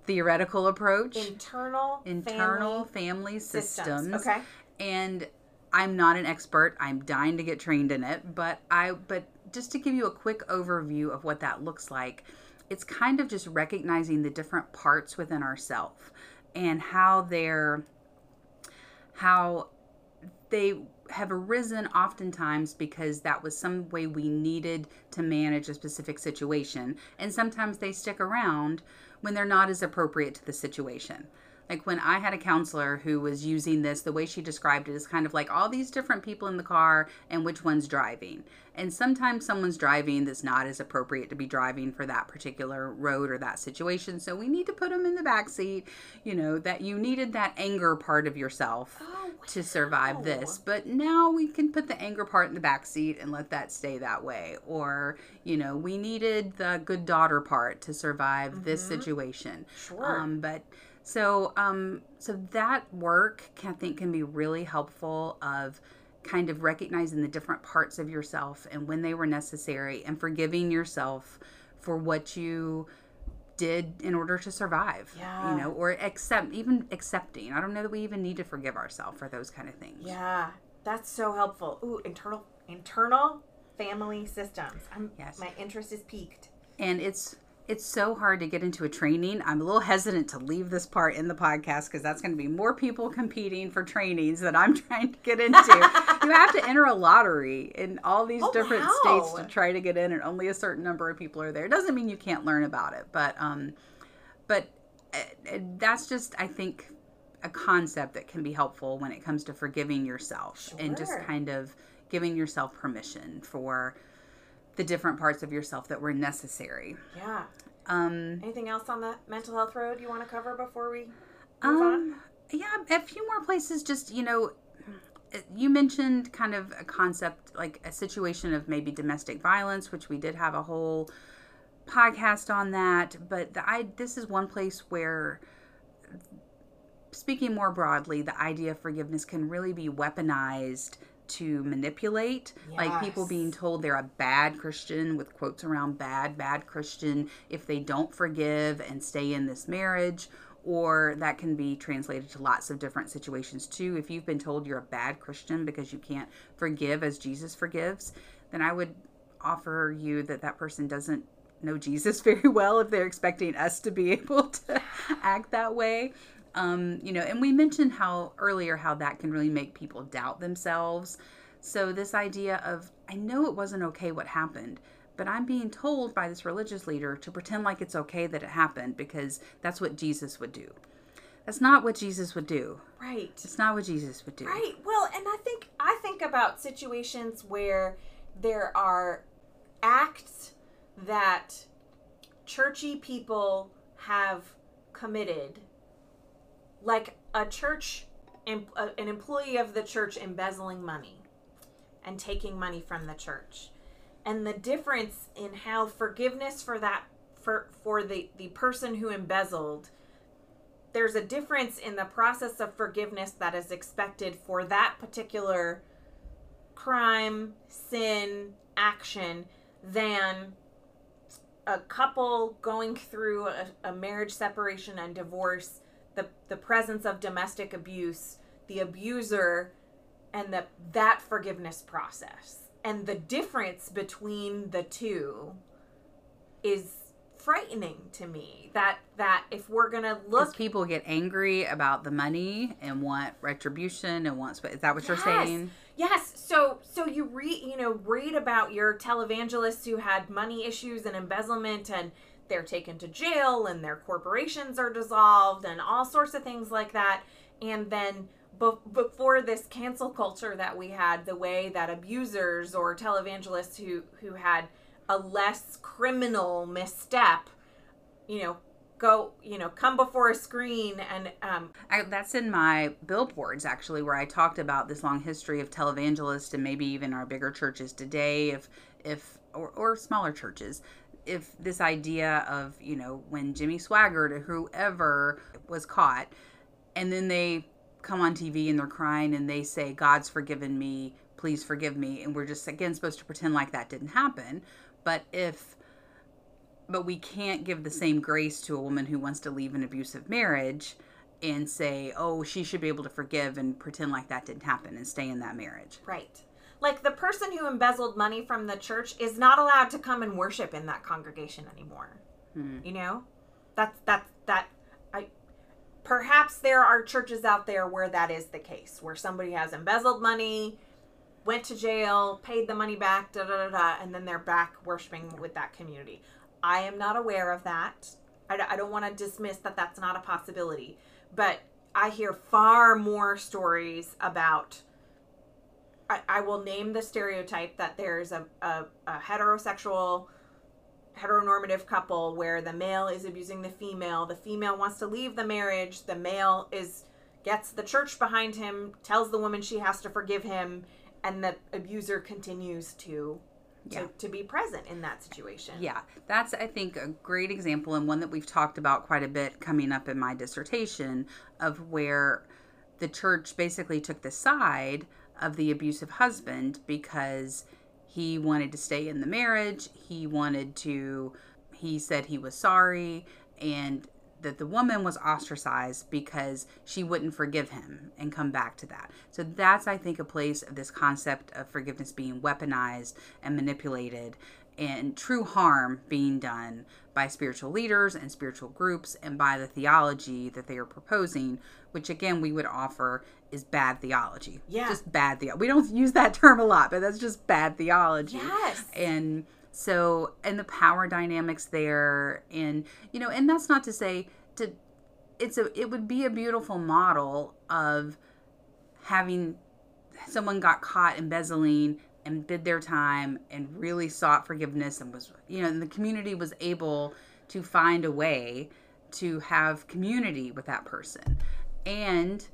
theoretical approach internal internal family family, systems. Okay. And I'm not an expert. I'm dying to get trained in it, but I but just to give you a quick overview of what that looks like, it's kind of just recognizing the different parts within ourself and how they're how they have arisen oftentimes because that was some way we needed to manage a specific situation. And sometimes they stick around when they're not as appropriate to the situation. Like when I had a counselor who was using this, the way she described it is kind of like all these different people in the car and which one's driving. And sometimes someone's driving that's not as appropriate to be driving for that particular road or that situation. So we need to put them in the back seat. You know, that you needed that anger part of yourself Oh, to survive this. But now we can put the anger part in the back seat and let that stay that way. Or, you know, we needed the good daughter part to survive this situation. Sure. Um, but so um, so that work can, I think can be really helpful of kind of recognizing the different parts of yourself and when they were necessary and forgiving yourself for what you did in order to survive Yeah. you know or accept even accepting i don't know that we even need to forgive ourselves for those kind of things Yeah, that's so helpful. Ooh, internal internal family systems. I'm, Yes. My interest is piqued. and it's it's so hard to get into a training. I'm a little hesitant to leave this part in the podcast because that's going to be more people competing for trainings that I'm <laughs> trying to get into. you have to enter a lottery in all these Oh, different wow. states to try to get in, and only a certain number of people are there. It doesn't mean you can't learn about it, but um, but uh, uh, that's just I think a concept that can be helpful when it comes to forgiving yourself and just kind of giving yourself permission for the different parts of yourself that were necessary. Yeah. Um, Anything else on the mental health road you want to cover before we move on? um, yeah, a few more places. Just you know, you mentioned kind of a concept like a situation of maybe domestic violence, which we did have a whole podcast on that. But the I this is one place where. Speaking more broadly, the idea of forgiveness can really be weaponized to manipulate. Like people being told they're a bad Christian, with quotes around bad, bad Christian, if they don't forgive and stay in this marriage. Or that can be translated to lots of different situations too. If you've been told you're a bad Christian because you can't forgive as Jesus forgives, then I would offer you that that person doesn't know Jesus <laughs> very well if they're expecting us to be able to act that way. Um, you know, and we mentioned how earlier how that can really make people doubt themselves. So this idea of I know it wasn't okay what happened, but I'm being told by this religious leader to pretend like it's okay that it happened because that's what Jesus would do. That's not what Jesus would do. Right. It's not what Jesus would do. Right. Well, and I think I think about situations where there are acts that churchy people have committed, like a church, an employee of the church embezzling money and taking money from the church, and the difference in how forgiveness for that for for the the person who embezzled there's a difference in the process of forgiveness that is expected for that particular crime, sin, action than a couple going through a, a marriage separation and divorce, the, the presence of domestic abuse, the abuser, and the, that forgiveness process. And the difference between the two is frightening to me that that if we're gonna look people get angry about the money and want retribution and want. Is that what you're Yes. saying? Yes. So so you read you know read about your televangelists who had money issues and embezzlement and they're taken to jail and their corporations are dissolved and all sorts of things like that. And then be- before this cancel culture that we had, the way that abusers or televangelists who who had a less criminal misstep, you know, go you know come before a screen and um, I, that's in my billboards actually, where I talked about this long history of televangelists and maybe even our bigger churches today, if if or, or smaller churches, if this idea of you know when Jimmy Swaggart or whoever was caught, and then they come on TV and they're crying and they say God's forgiven me, please forgive me, and we're just again supposed to pretend like that didn't happen, but if but we can't give the same grace to a woman who wants to leave an abusive marriage and say, oh, she should be able to forgive and pretend like that didn't happen and stay in that marriage. Right. Like the person who embezzled money from the church is not allowed to come and worship in that congregation anymore. Hmm. You know? That's that's that I perhaps there are churches out there where that is the case, where somebody has embezzled money, went to jail, paid the money back, da da da da, and then they're back worshiping with that community. I am not aware of that. I don't want to dismiss that that's not a possibility, but I hear far more stories about. I, I will name the stereotype that there's a, a, a heterosexual heteronormative couple where the male is abusing the female. The female wants to leave the marriage. The male is gets the church behind him tells the woman she has to forgive him and the abuser continues to to, to be present in that situation. Yeah, that's I think a great example and one that we've talked about quite a bit coming up in my dissertation of where the church basically took the side of the abusive husband because he wanted to stay in the marriage, he wanted to he said he was sorry and that the woman was ostracized because she wouldn't forgive him and come back to that. So that's I think a place of this concept of forgiveness being weaponized and manipulated and true harm being done by spiritual leaders and spiritual groups and by the theology that they are proposing, which again we would offer is bad theology. Yeah. Just bad theology. We don't use that term a lot, but that's just bad theology yes and so and the power dynamics there and you know and that's not to say to it's a it would be a beautiful model of having someone got caught embezzling and bid their time and really sought forgiveness and was you know and the community was able to find a way to have community with that person and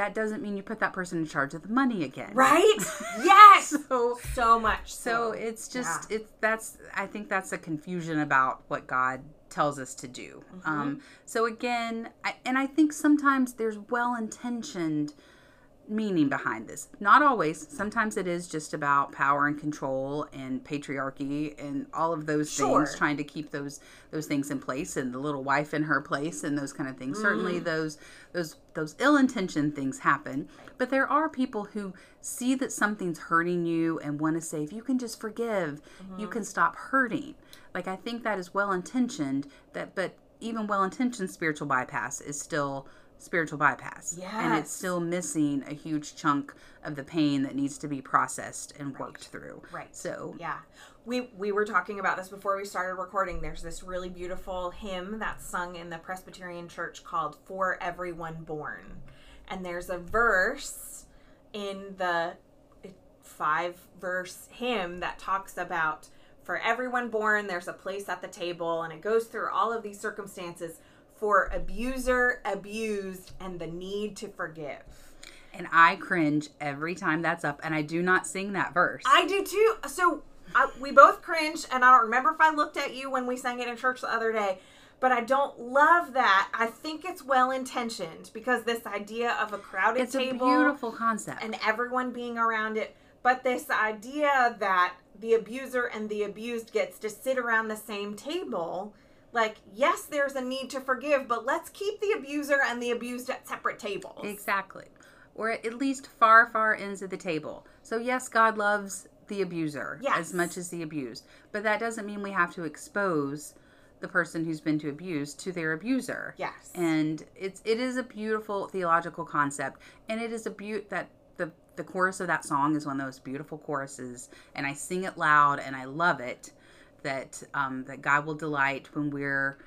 that doesn't mean you put that person in charge of the money again. Right? <laughs> Yes! So so much so. it's just it's that's I think that's a confusion about what God tells us to do. Um, so again, I, and I think sometimes there's well intentioned meaning behind this. Not always. Sometimes it is just about power and control and patriarchy and all of those Sure. things, trying to keep those those things in place and the little wife in her place and those kind of things. Certainly mm-hmm. those those those ill intentioned things happen. But there are people who see that something's hurting you and want to say, if you can just forgive, you mm-hmm. can stop hurting. Like I think that is well intentioned. That but even well intentioned spiritual bypass is still spiritual bypass. Yeah. And it's still missing a huge chunk of the pain that needs to be processed and worked through. Right. So Yeah. We we were talking about this before we started recording. There's this really beautiful hymn that's sung in the Presbyterian church called For Everyone Born. And there's a verse in the five verse hymn that talks about for everyone born there's a place at the table and it goes through all of these circumstances for abuser, abused and the need to forgive. and I cringe every time that's up and I do not sing that verse. I do too. So I, we both cringed, and I don't remember if I looked at you when we sang it in church the other day. But I don't love that. I think it's well intentioned because this idea of a crowded it's a table beautiful concept. and everyone being around it, but this idea that the abuser and the abused gets to sit around the same table. Like, yes, there's a need to forgive, but let's keep the abuser and the abused at separate tables. Exactly. Or at least far, far ends of the table. So, yes, God loves the abuser Yes. as much as the abused. But that doesn't mean we have to expose the person who's been to abuse to their abuser. Yes. And it's it is a beautiful theological concept. And it is a beaut that the the chorus of that song is one of those beautiful choruses. And I sing it loud and I love it that um, that God will delight when we're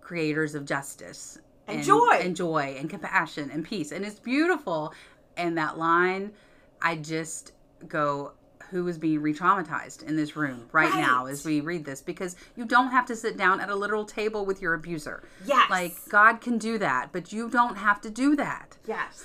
creators of justice And joy. and joy and compassion and peace and it's beautiful and that line i just go who is being re-traumatized in this room right, now as we read this because you don't have to sit down at a literal table with your abuser Yes. like god can do that but you don't have to do that Yes.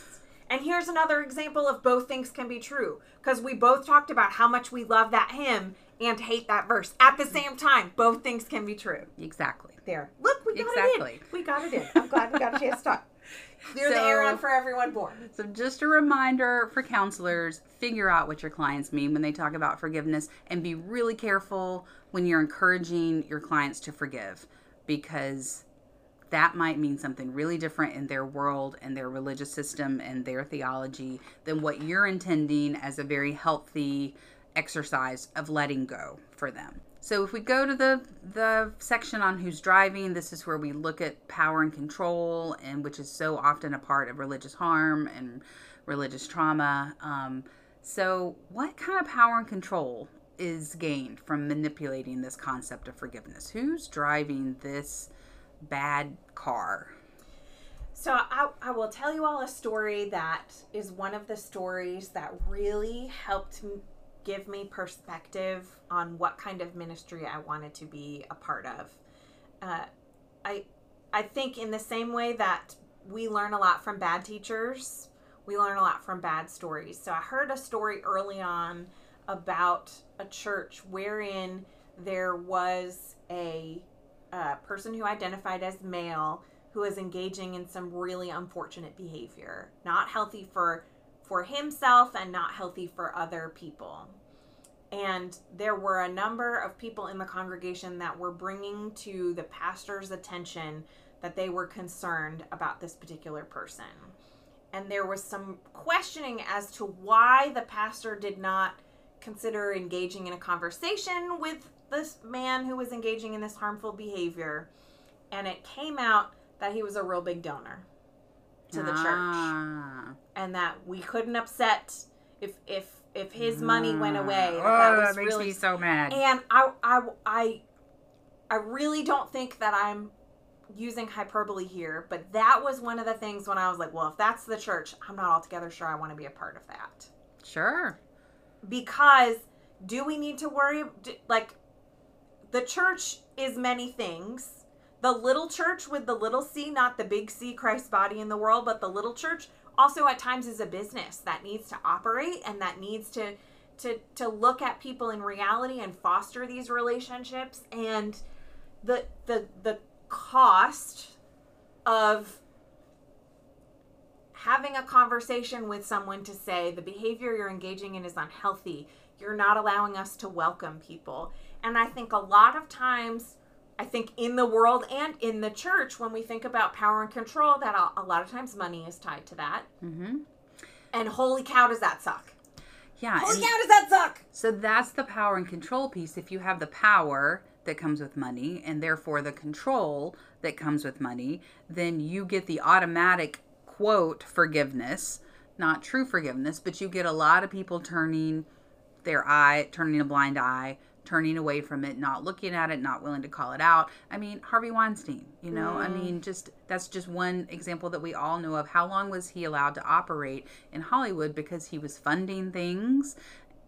And here's another example of both things can be true. Because we both talked about how much we love that hymn and hate that verse. At the same time, both things can be true. exactly There. Look, we got it in. We got it in. I'm glad we got a chance to talk. <laughs> You're the So- Aaron for everyone born. So, just a reminder for counselors figure out what your clients mean when they talk about forgiveness and be really careful when you're encouraging your clients to forgive because that might mean something really different in their world and their religious system and their theology than what you're intending as a very healthy exercise of letting go for them. So if we go to the the section on who's driving, this is where we look at power and control, and which is so often a part of religious harm and religious trauma. Um, so, what kind of power and control is gained from manipulating this concept of forgiveness? Who's driving this bad car? So I, I will tell you all a story that is one of the stories that really helped give me perspective on what kind of ministry I wanted to be a part of. Uh, I I think in the same way that we learn a lot from bad teachers, we learn a lot from bad stories. So I heard a story early on about a church wherein there was a uh, person who identified as male who was engaging in some really unfortunate behavior, not healthy for for himself and not healthy for other people. And there were a number of people in the congregation that were bringing to the pastor's attention that they were concerned about this particular person. And there was some questioning as to why the pastor did not consider engaging in a conversation with this man who was engaging in this harmful behavior. And it came out that he was a real big donor to the church Ah. and that we couldn't upset if if if his money went away. Oh, that that, makes really me so mad. and I, I, I, I really don't think that I'm using hyperbole here, but that was one of the things when I was like, well, if that's the church, I'm not altogether sure I want to be a part of that. sure. Because do we need to worry? Like, the church is many things. The little church with the little c, not the big C, Christ's body in the world, but the little church also at times is a business that needs to operate and that needs to to to look at people in reality and foster these relationships. And the the the cost of having a conversation with someone to say the behavior you're engaging in is unhealthy you're not allowing us to welcome people. And i think a lot of times i think in the world and in the church when we think about power and control that a, lot of times money is tied to that Mm-hmm. and holy cow does that suck Yeah. holy cow does that suck So that's the power and control piece. If you have the power that comes with money and therefore the control that comes with money, then you get the automatic quote forgiveness, not true forgiveness, but you get a lot of people turning their eye, turning a blind eye, turning away from it, not looking at it, not willing to call it out. I mean, Harvey Weinstein, you know, I mean, mm. just that's just one example that we all know of. How long was he allowed to operate in Hollywood because he was funding things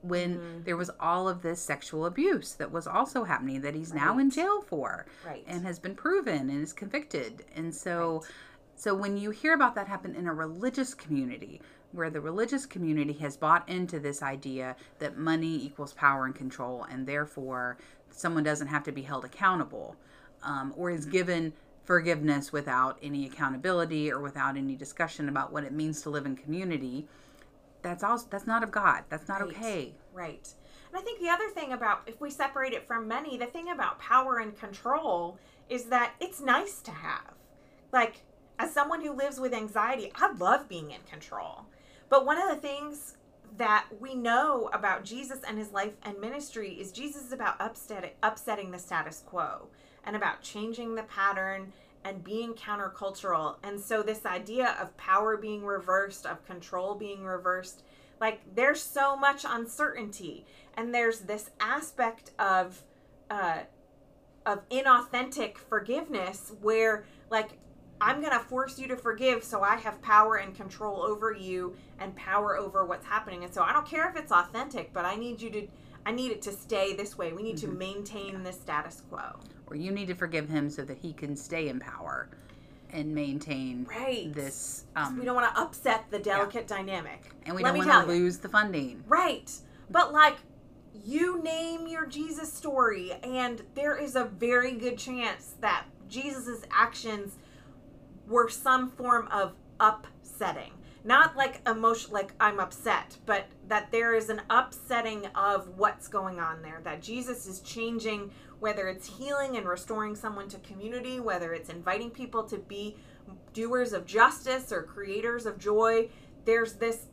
when mm-hmm. there was all of this sexual abuse that was also happening that he's now in jail for Right. and has been proven and is convicted. And so so when you hear about that happen in a religious community where the religious community has bought into this idea that money equals power and control and therefore someone doesn't have to be held accountable um, or is given forgiveness without any accountability or without any discussion about what it means to live in community that's also that's not of god that's not Right. okay Right. And I think the other thing about, if we separate it from money, the thing about power and control is that it's nice to have. Like, as someone who lives with anxiety, I love being in control. But one of the things that we know about Jesus and his life and ministry is Jesus is about upsetting, the status quo and about changing the pattern and being countercultural. And so, this idea of power being reversed, of control being reversed, like there's so much uncertainty and there's this aspect of uh of inauthentic forgiveness where like i'm gonna force you to forgive so i have power and control over you and power over what's happening. And so i don't care if it's authentic but i need you to i need it to stay this way. We need to maintain the status quo. Or you need to forgive him so that he can stay in power and maintain Right. this um, we don't want to upset the delicate dynamic. And we Let don't want to you. lose the funding. Right. But like you name your Jesus story and there is a very good chance that Jesus's actions were some form of upsetting. Not like emotion like I'm upset, but that there is an upsetting of what's going on there. That Jesus is changing whether it's healing and restoring someone to community, whether it's inviting people to be doers of justice or creators of joy. There's this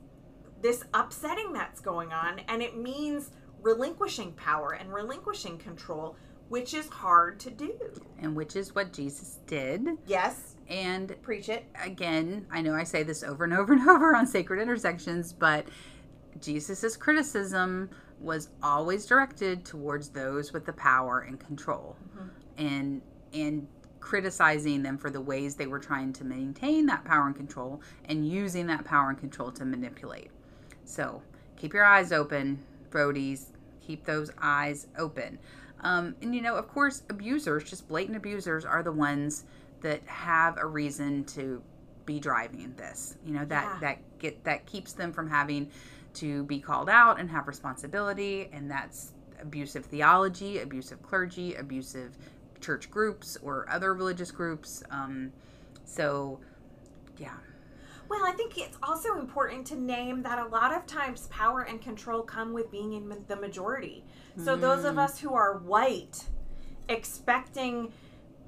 this upsetting that's going on and it means relinquishing power and relinquishing control, which is hard to do. And which is what Jesus did. Yes, And preach it. again, I know I say this over and over and <laughs> over on sacred intersections, but Jesus's criticism was always directed towards those with the power and control, and and criticizing them for the ways they were trying to maintain that power and control, and using that power and control to manipulate. So keep your eyes open, Brody's. Keep those eyes open. Um, and you know, of course, abusers, just blatant abusers, are the ones that have a reason to be driving this. You know that Yeah. that get that keeps them from having to be called out and have responsibility, and that's abusive theology, abusive clergy, abusive church groups or other religious groups. Um, so, yeah, Well, I think it's also important to name that a lot of times power and control come with being in the majority. So those of us who are white expecting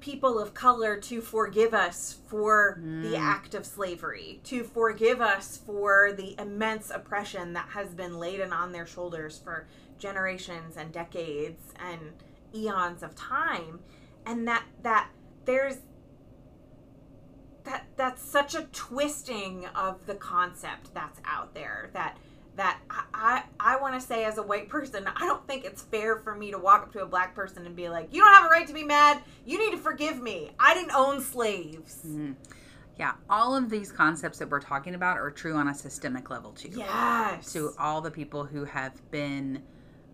people of color to forgive us for the mm. act of slavery, to forgive us for the immense oppression that has been laden on their shoulders for generations and decades and eons of time. And that that there's that that's such a twisting of the concept that's out there that that I I, I want to say as a white person I don't think it's fair for me to walk up to a black person and be like you don't have a right to be mad you need to forgive me I didn't own slaves mm-hmm. yeah. All of these concepts that we're talking about are true on a systemic level too. yes to all the people who have been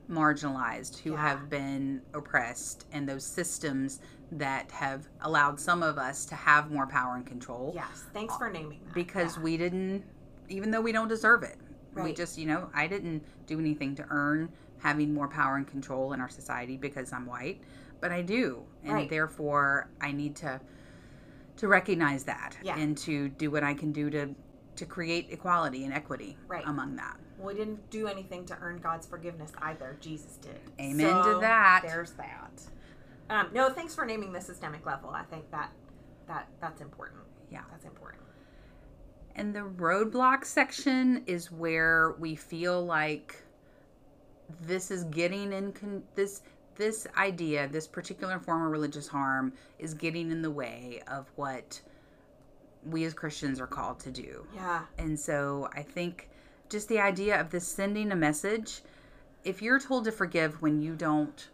marginalized, who Yeah. have been oppressed, and those systems that have allowed some of us to have more power and control yes thanks for naming that because Yeah. we didn't, even though we don't deserve it. We just, you know, I didn't do anything to earn having more power and control in our society because I'm white, but I do. And Right. therefore, I need to to recognize that Yeah. and to do what I can do to to create equality and equity Right. among that. we didn't do anything to earn God's forgiveness either Jesus did Amen to that. there's that um, no thanks for naming the systemic level I think that that that's important Yeah. that's important And the roadblock section is where we feel like this is getting in con- this this idea, this particular form of religious harm is getting in the way of what we as Christians are called to do. yeah And so I think just the idea of this sending a message, if you're told to forgive when you don't,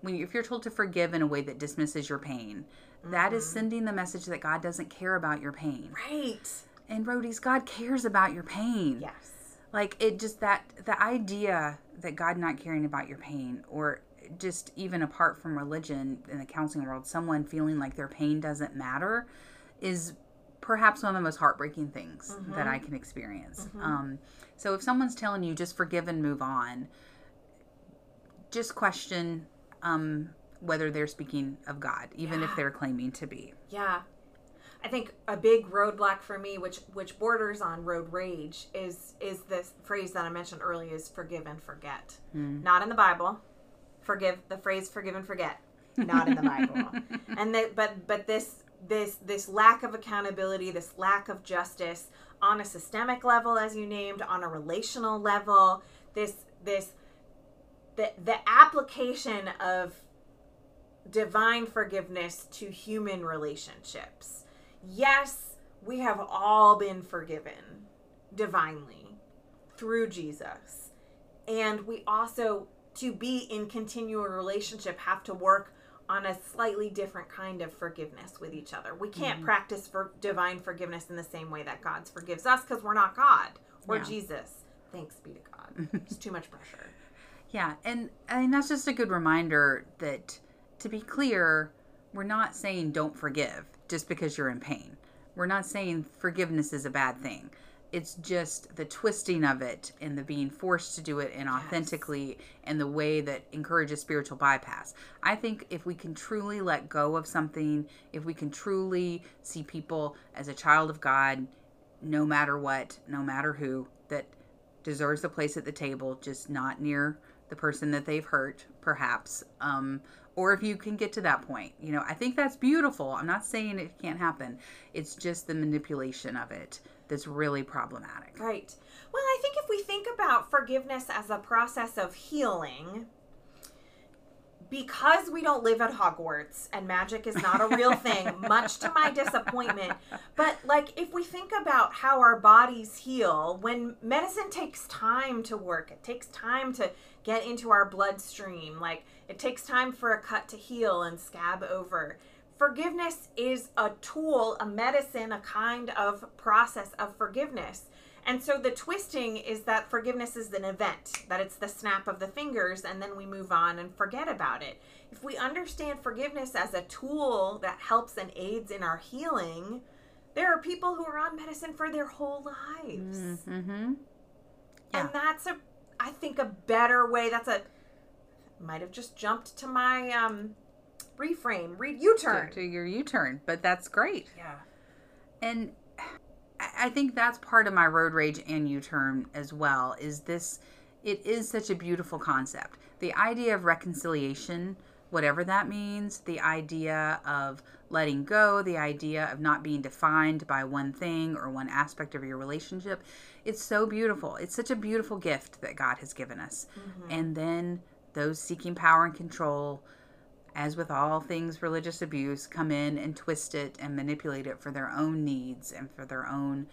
when you, if you're told to forgive in a way that dismisses your pain, that is mm-hmm. sending the message that God doesn't care about your pain. right And Roadies, God cares about your pain. yes Like it just that the idea that God not caring about your pain, or just even apart from religion in the counseling world, someone feeling like their pain doesn't matter, is perhaps one of the most heartbreaking things that I can experience. Um, so if someone's telling you just forgive and move on, just question um, whether they're speaking of God, even if they're claiming to be. Yeah. I think a big roadblock for me, which which borders on road rage, is is this phrase that I mentioned earlier is forgive and forget. Hmm. Not in the Bible. Forgive the phrase forgive and forget. Not in the Bible. <laughs> and that but but this this this lack of accountability, this lack of justice on a systemic level as you named, on a relational level, this this the the application of divine forgiveness to human relationships. Yes, we have all been forgiven divinely through Jesus. And we also, to be in continual relationship, have to work on a slightly different kind of forgiveness with each other. We can't mm-hmm. practice for divine forgiveness in the same way that God forgives us because we're not God or Yeah. Jesus. Thanks be to God. <laughs> It's too much pressure. Yeah, and I mean that's just a good reminder that to be clear, we're not saying don't forgive just because you're in pain. We're not saying forgiveness is a bad thing. It's just the twisting of it and the being forced to do it inauthentically and the way that encourages spiritual bypass. I think if we can truly let go of something, if we can truly see people as a child of God, no matter what, no matter who, that deserves a place at the table, just not near the person that they've hurt, perhaps. Um, or if you can get to that point, you know, I think that's beautiful. I'm not saying it can't happen. It's just the manipulation of it that's really problematic. Right. Well, I think if we think about forgiveness as a process of healing, because we don't live at Hogwarts and magic is not a real thing, <laughs> much to my disappointment. But, like, if we think about how our bodies heal, when medicine takes time to work, it takes time to get into our bloodstream, like, it takes time for a cut to heal and scab over. Forgiveness is a tool, a medicine, a kind of process of forgiveness. And so the twisting is that forgiveness is an event, that it's the snap of the fingers, and then we move on and forget about it. If we understand forgiveness as a tool that helps and aids in our healing, there are people who are on medicine for their whole lives. Mm-hmm. Yeah. And that's a, I think, a better way. That's a, might have just jumped to my um, reframe, read U turn. To, to your U-turn, but that's great. Yeah. and I I think that's part of my road rage and U-turn as well. Is this? It is such a beautiful concept. The idea of reconciliation, whatever that means, the idea of letting go, the idea of not being defined by one thing or one aspect of your relationship, it's so beautiful. It's such a beautiful gift that God has given us. And then those seeking power and control as with all things religious abuse, come in and twist it and manipulate it for their own needs and for their own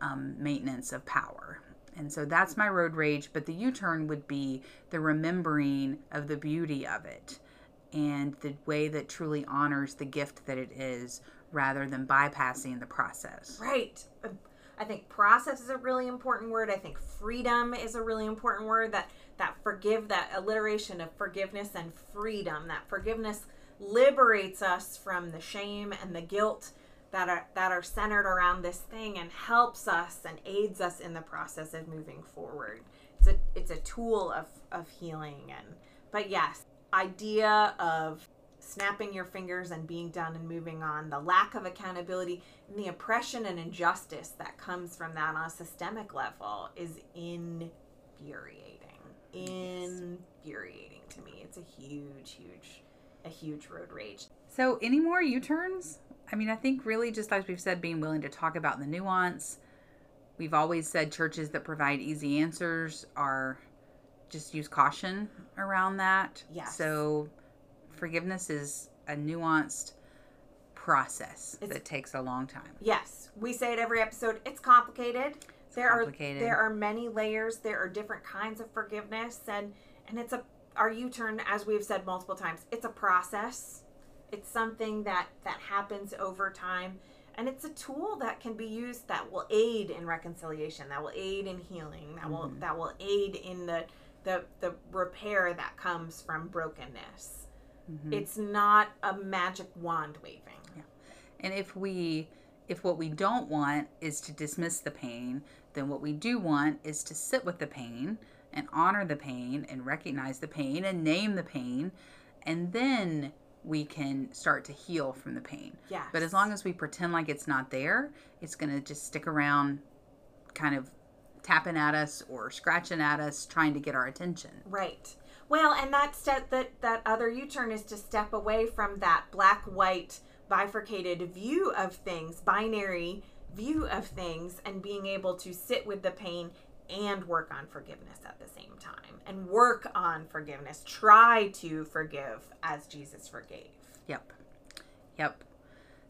um, maintenance of power. And so that's my road rage. But the U turn would be the remembering of the beauty of it and the way that truly honors the gift that it is rather than bypassing the process. Right. I think process is a really important word. I think freedom is a really important word. That that forgive that alliteration of forgiveness and freedom. That forgiveness liberates us from the shame and the guilt that are that are centered around this thing and helps us and aids us in the process of moving forward. It's a it's a tool of of healing and but yes, idea of snapping your fingers and being done and moving on, the lack of accountability, and the oppression and injustice that comes from that on a systemic level is infuriating. Infuriating to me. It's a huge, huge, a huge road rage. So, any more U turns? I mean, I think really just as we've said, being willing to talk about the nuance. We've always said churches that provide easy answers are just use caution around that. Yes. So, forgiveness is a nuanced process It's- that takes a long time. Yes, we say it every episode. It's complicated. there complicated. are there are many layers. There are different kinds of forgiveness, and and it's a our U turn, as we've said multiple times. It's a process. It's something that that happens over time, and it's a tool that can be used that will aid in reconciliation, that will aid in healing, that will mm-hmm. that will aid in the the the repair that comes from brokenness. Mm-hmm. It's not a magic wand waving. And if we if what we don't want is to dismiss the pain, then what we do want is to sit with the pain and honor the pain and recognize the pain and name the pain and then we can start to heal from the pain. Yeah. But as long as we pretend like it's not there, it's going to just stick around kind of tapping at us or scratching at us trying to get our attention. Right. Well, and that step that that other U-turn is to step away from that black white bifurcated view of things, binary view of things and being able to sit with the pain and work on forgiveness at the same time and work on forgiveness. Try to forgive as Jesus forgave. Yep. Yep.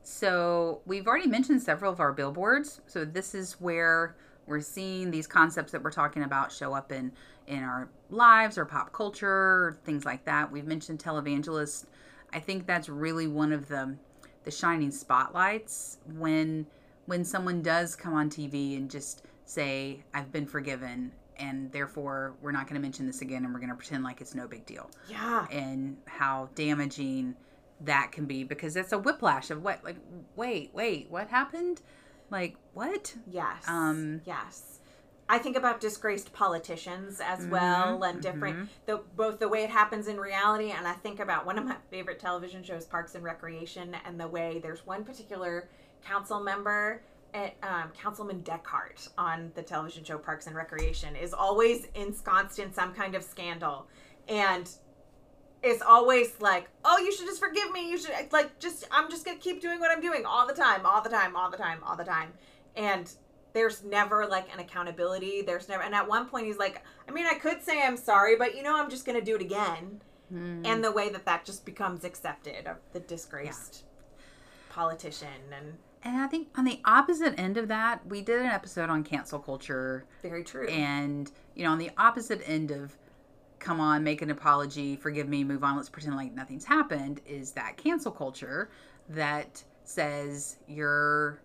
So we've already mentioned several of our billboards. So this is where we're seeing these concepts that we're talking about show up in in our lives or pop culture, things like that. We've mentioned televangelist. I think that's really one of the the shining spotlights when when someone does come on TV and just say I've been forgiven and therefore we're not going to mention this again and we're going to pretend like it's no big deal Yeah. and how damaging that can be because it's a whiplash of what like wait wait what happened like what Yes. Um, yes. I think about disgraced politicians as well and different the both the way it happens in reality and I think about one of my favorite television shows Parks and Recreation and the way there's one particular council member at, um, Councilman Dexhart on the television show Parks and Recreation is always ensconced in some kind of scandal and it's always like, oh, you should just forgive me. You should like just I'm just gonna keep doing what I'm doing all the time, all the time, all the time, all the time. And there's never like an accountability. There's never, and at one point he's like, I mean, I could say I'm sorry, but you know, I'm just gonna do it again. Hmm. And the way that that just becomes accepted of the disgraced politician and And I think on the opposite end of that, we did an episode on cancel culture. very true. And, you know, on the opposite end of come on, make an apology, forgive me, move on, let's pretend like nothing's happened, is that cancel culture that says you're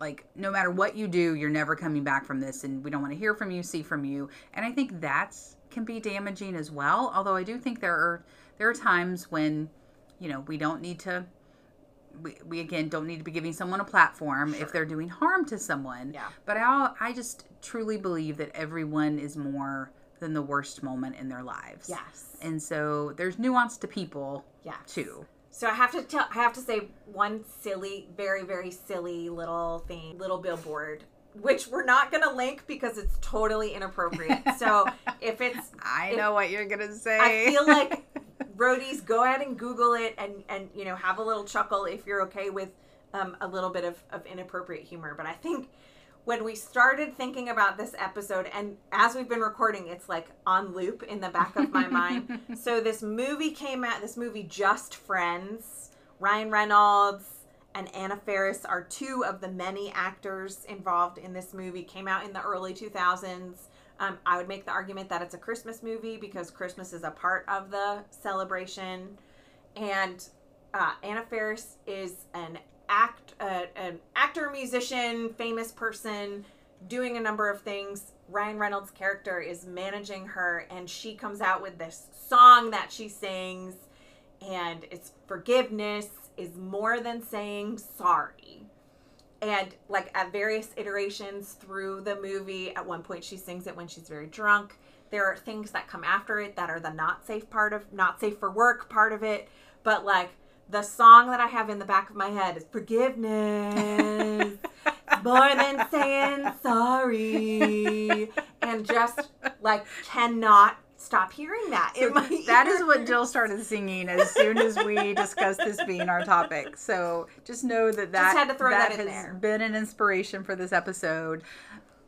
like, no matter what you do, you're never coming back from this, and we don't want to hear from you, see from you. And I think that's can be damaging as well. Although I do think there are there are times when, you know, we don't need to we, we again don't need to be giving someone a platform if they're doing harm to someone. Yeah. But I I just truly believe that everyone is more than the worst moment in their lives. yes. And so there's nuance to people Yeah. too. So I have to tell, I have to say one silly, very very silly little thing, little billboard, which we're not gonna link because it's totally inappropriate. <laughs> So if it's, I If- know what you're gonna say. I feel like <laughs> roadies, go ahead and Google it and and you know have a little chuckle if you're okay with um, a little bit of of inappropriate humor. But I think when we started thinking about this episode and as we've been recording it's like on loop in the back of my mind. <laughs> So this movie came out this movie just friends. Ryan reynolds and anna faris are two of the many actors involved in this movie. Came out in the early 2000s um, i would make the argument that it's a christmas movie because christmas is a part of the celebration. And uh, Anna Faris is an act, uh, an actor, musician, famous person, doing a number of things. Ryan Reynolds' character is managing her, and she comes out with this song that she sings, and it's forgiveness is more than saying sorry. And like at various iterations through the movie, at one point she sings it when she's very drunk. There are things that come after it that are the not safe part of not safe for work part of it. But like the song that I have in the back of my head is forgiveness. more than saying sorry. And just like cannot stop hearing that. in my <laughs> that is what. Jill started singing as soon as we <laughs> discussed this being our topic. So just know that that, had to throw that in has there. been an inspiration for this episode,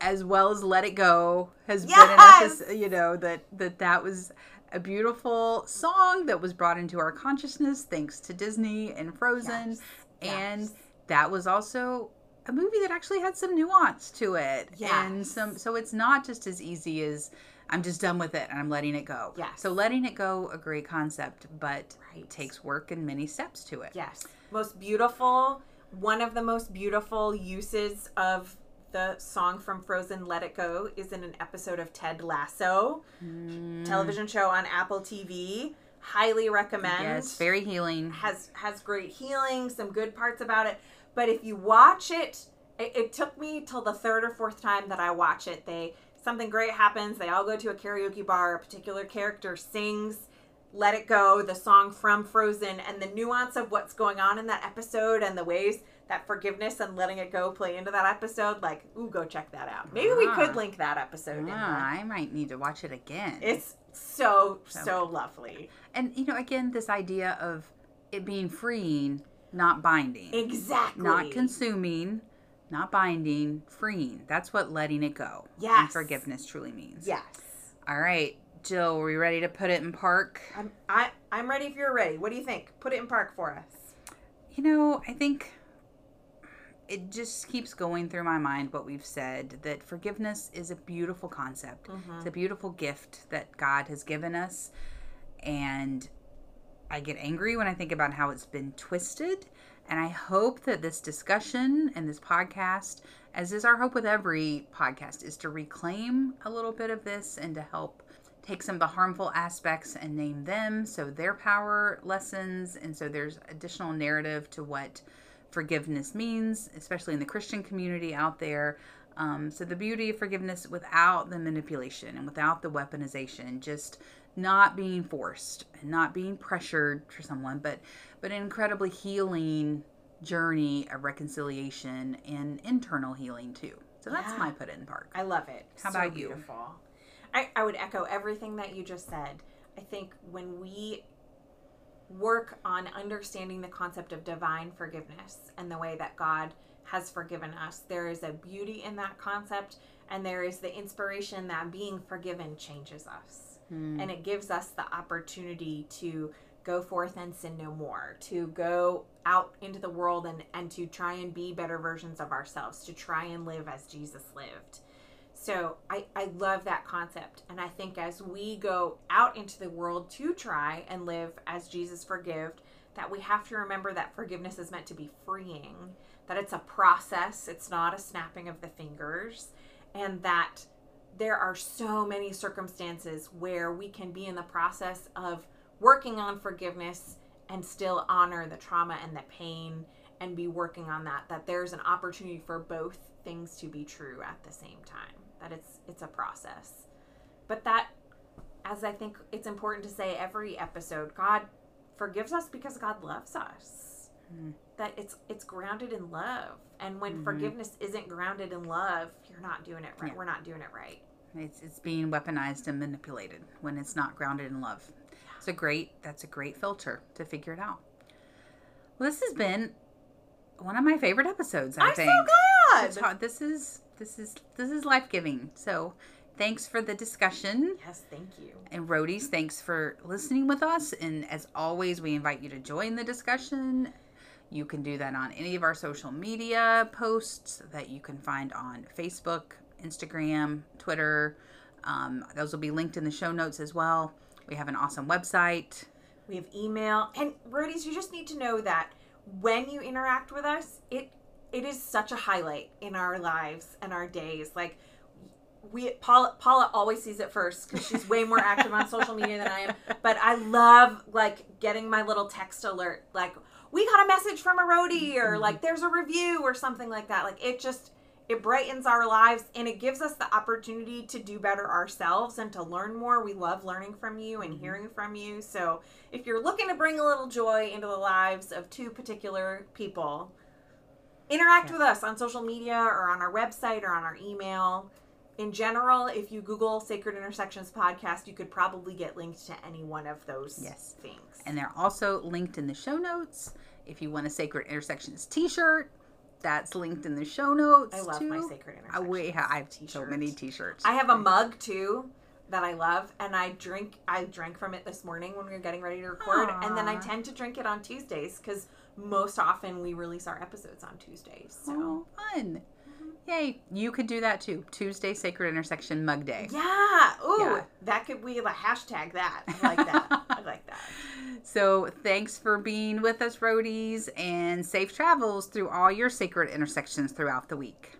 as well as "Let It Go" has been an Yes! episode. You know that that that was a beautiful song that was brought into our consciousness thanks to Disney and Frozen, Yes, and yes. that was also a movie that actually had some nuance to it and some so it's not just as easy as i'm just done with it and i'm letting it go Yes. so letting it go a great concept but Right. takes work and many steps to it Yes. Most beautiful, one of the most beautiful uses of the song from Frozen Let It Go is in an episode of Ted Lasso, mm. television show on Apple TV. Highly recommend. yes very healing has has great healing, some good parts about it. But if you watch it, it, it took me till the third or fourth time that I watch it. They something great happens. They all go to a karaoke bar. A particular character sings "Let It Go," the song from Frozen, and the nuance of what's going on in that episode and the ways that forgiveness and letting it go play into that episode. Like, ooh, go check that out. Maybe we Ah. could link that episode in Ah, i might need to watch it again It's so So so lovely. and you know again this idea of it being freeing not binding Exactly. not consuming not binding freeing that's what letting it go and forgiveness truly means Yes. all right jill are we ready to put it in park I'm I, I'm ready if you're ready. What do you think? Put it in park for us. You know, I think it just keeps going through my mind what we've said that forgiveness is a beautiful concept. It's a mm-hmm. beautiful gift that God has given us. And I get angry when I think about how it's been twisted. And I hope that this discussion and this podcast, as is our hope with every podcast, is to reclaim a little bit of this and to help take some of the harmful aspects and name them so their power lessens. And so there's additional narrative to what forgiveness means, especially in the Christian community out there. Um, so the beauty of forgiveness without the manipulation and without the weaponization, just not being forced and not being pressured for someone, but but an incredibly healing journey of reconciliation and internal healing too. So that's Yeah. my put in park. I love it. How So about you? Beautiful. I, I would echo everything that you just said. I think when we work on understanding the concept of divine forgiveness and the way that God has forgiven us. There is a beauty in that concept, and there is the inspiration that being forgiven changes us. Hmm. And it gives us the opportunity to go forth and sin no more, to go out into the world and, and to try and be better versions of ourselves, to try and live as Jesus lived. So I, I love that concept. And I think as we go out into the world to try and live as Jesus forgived, that we have to remember that forgiveness is meant to be freeing, that it's a process, it's not a snapping of the fingers, and that there are so many circumstances where we can be in the process of working on forgiveness and still honor the trauma and the pain and be working on that that there's an opportunity for both things to be true at the same time that it's it's a process but that as i think it's important to say every episode god forgives us because god loves us Mm. that it's it's grounded in love and when forgiveness isn't grounded in love you're not doing it right Yeah. we're not doing it right It's it's being weaponized and manipulated when it's not grounded in love. It's a great that's a great filter to figure it out. Well, this has been one of my favorite episodes. I i'm think. so glad This is this is this is life giving. So, thanks for the discussion. yes thank you And Roadies, thanks for listening with us. And as always, we invite you to join the discussion. You can do that on any of our social media posts that you can find on Facebook, Instagram, Twitter. Um, those will be linked in the show notes as well. We have an awesome website. We have email and roadies. You just need to know that when you interact with us, it it is such a highlight in our lives and our days. Like we Paula Paula always sees it first because she's way more active on social media than I am. But I love like getting my little text alert, like we got a message from a roadie or mm-hmm. like there's a review or something like that. Like it just it brightens our lives and it gives us the opportunity to do better ourselves and to learn more. We love learning from you and mm-hmm. hearing from you. So if you're looking to bring a little joy into the lives of two particular people, interact with us on social media or on our website or on our email. In general, if you Google Sacred Intersections podcast, you could probably get linked to any one of those Yes. things. And they're also linked in the show notes. If you want a Sacred Intersections t shirt, that's linked in the show notes. I love too. my Sacred Intersections. we I have so t-shirt. many t shirts. I have a mug too that I love, and I drink. I drank from it this morning when we were getting ready to record, and then I tend to drink it on Tuesdays because most often we release our episodes on Tuesdays. So Oh, fun. Mm-hmm. Yay. You could do that too. Tuesday Sacred Intersection Mug Day. yeah, ooh, Yeah. that could be a hashtag. That I like that. I like that. <laughs> So thanks for being with us, roadies, and safe travels through all your sacred intersections throughout the week.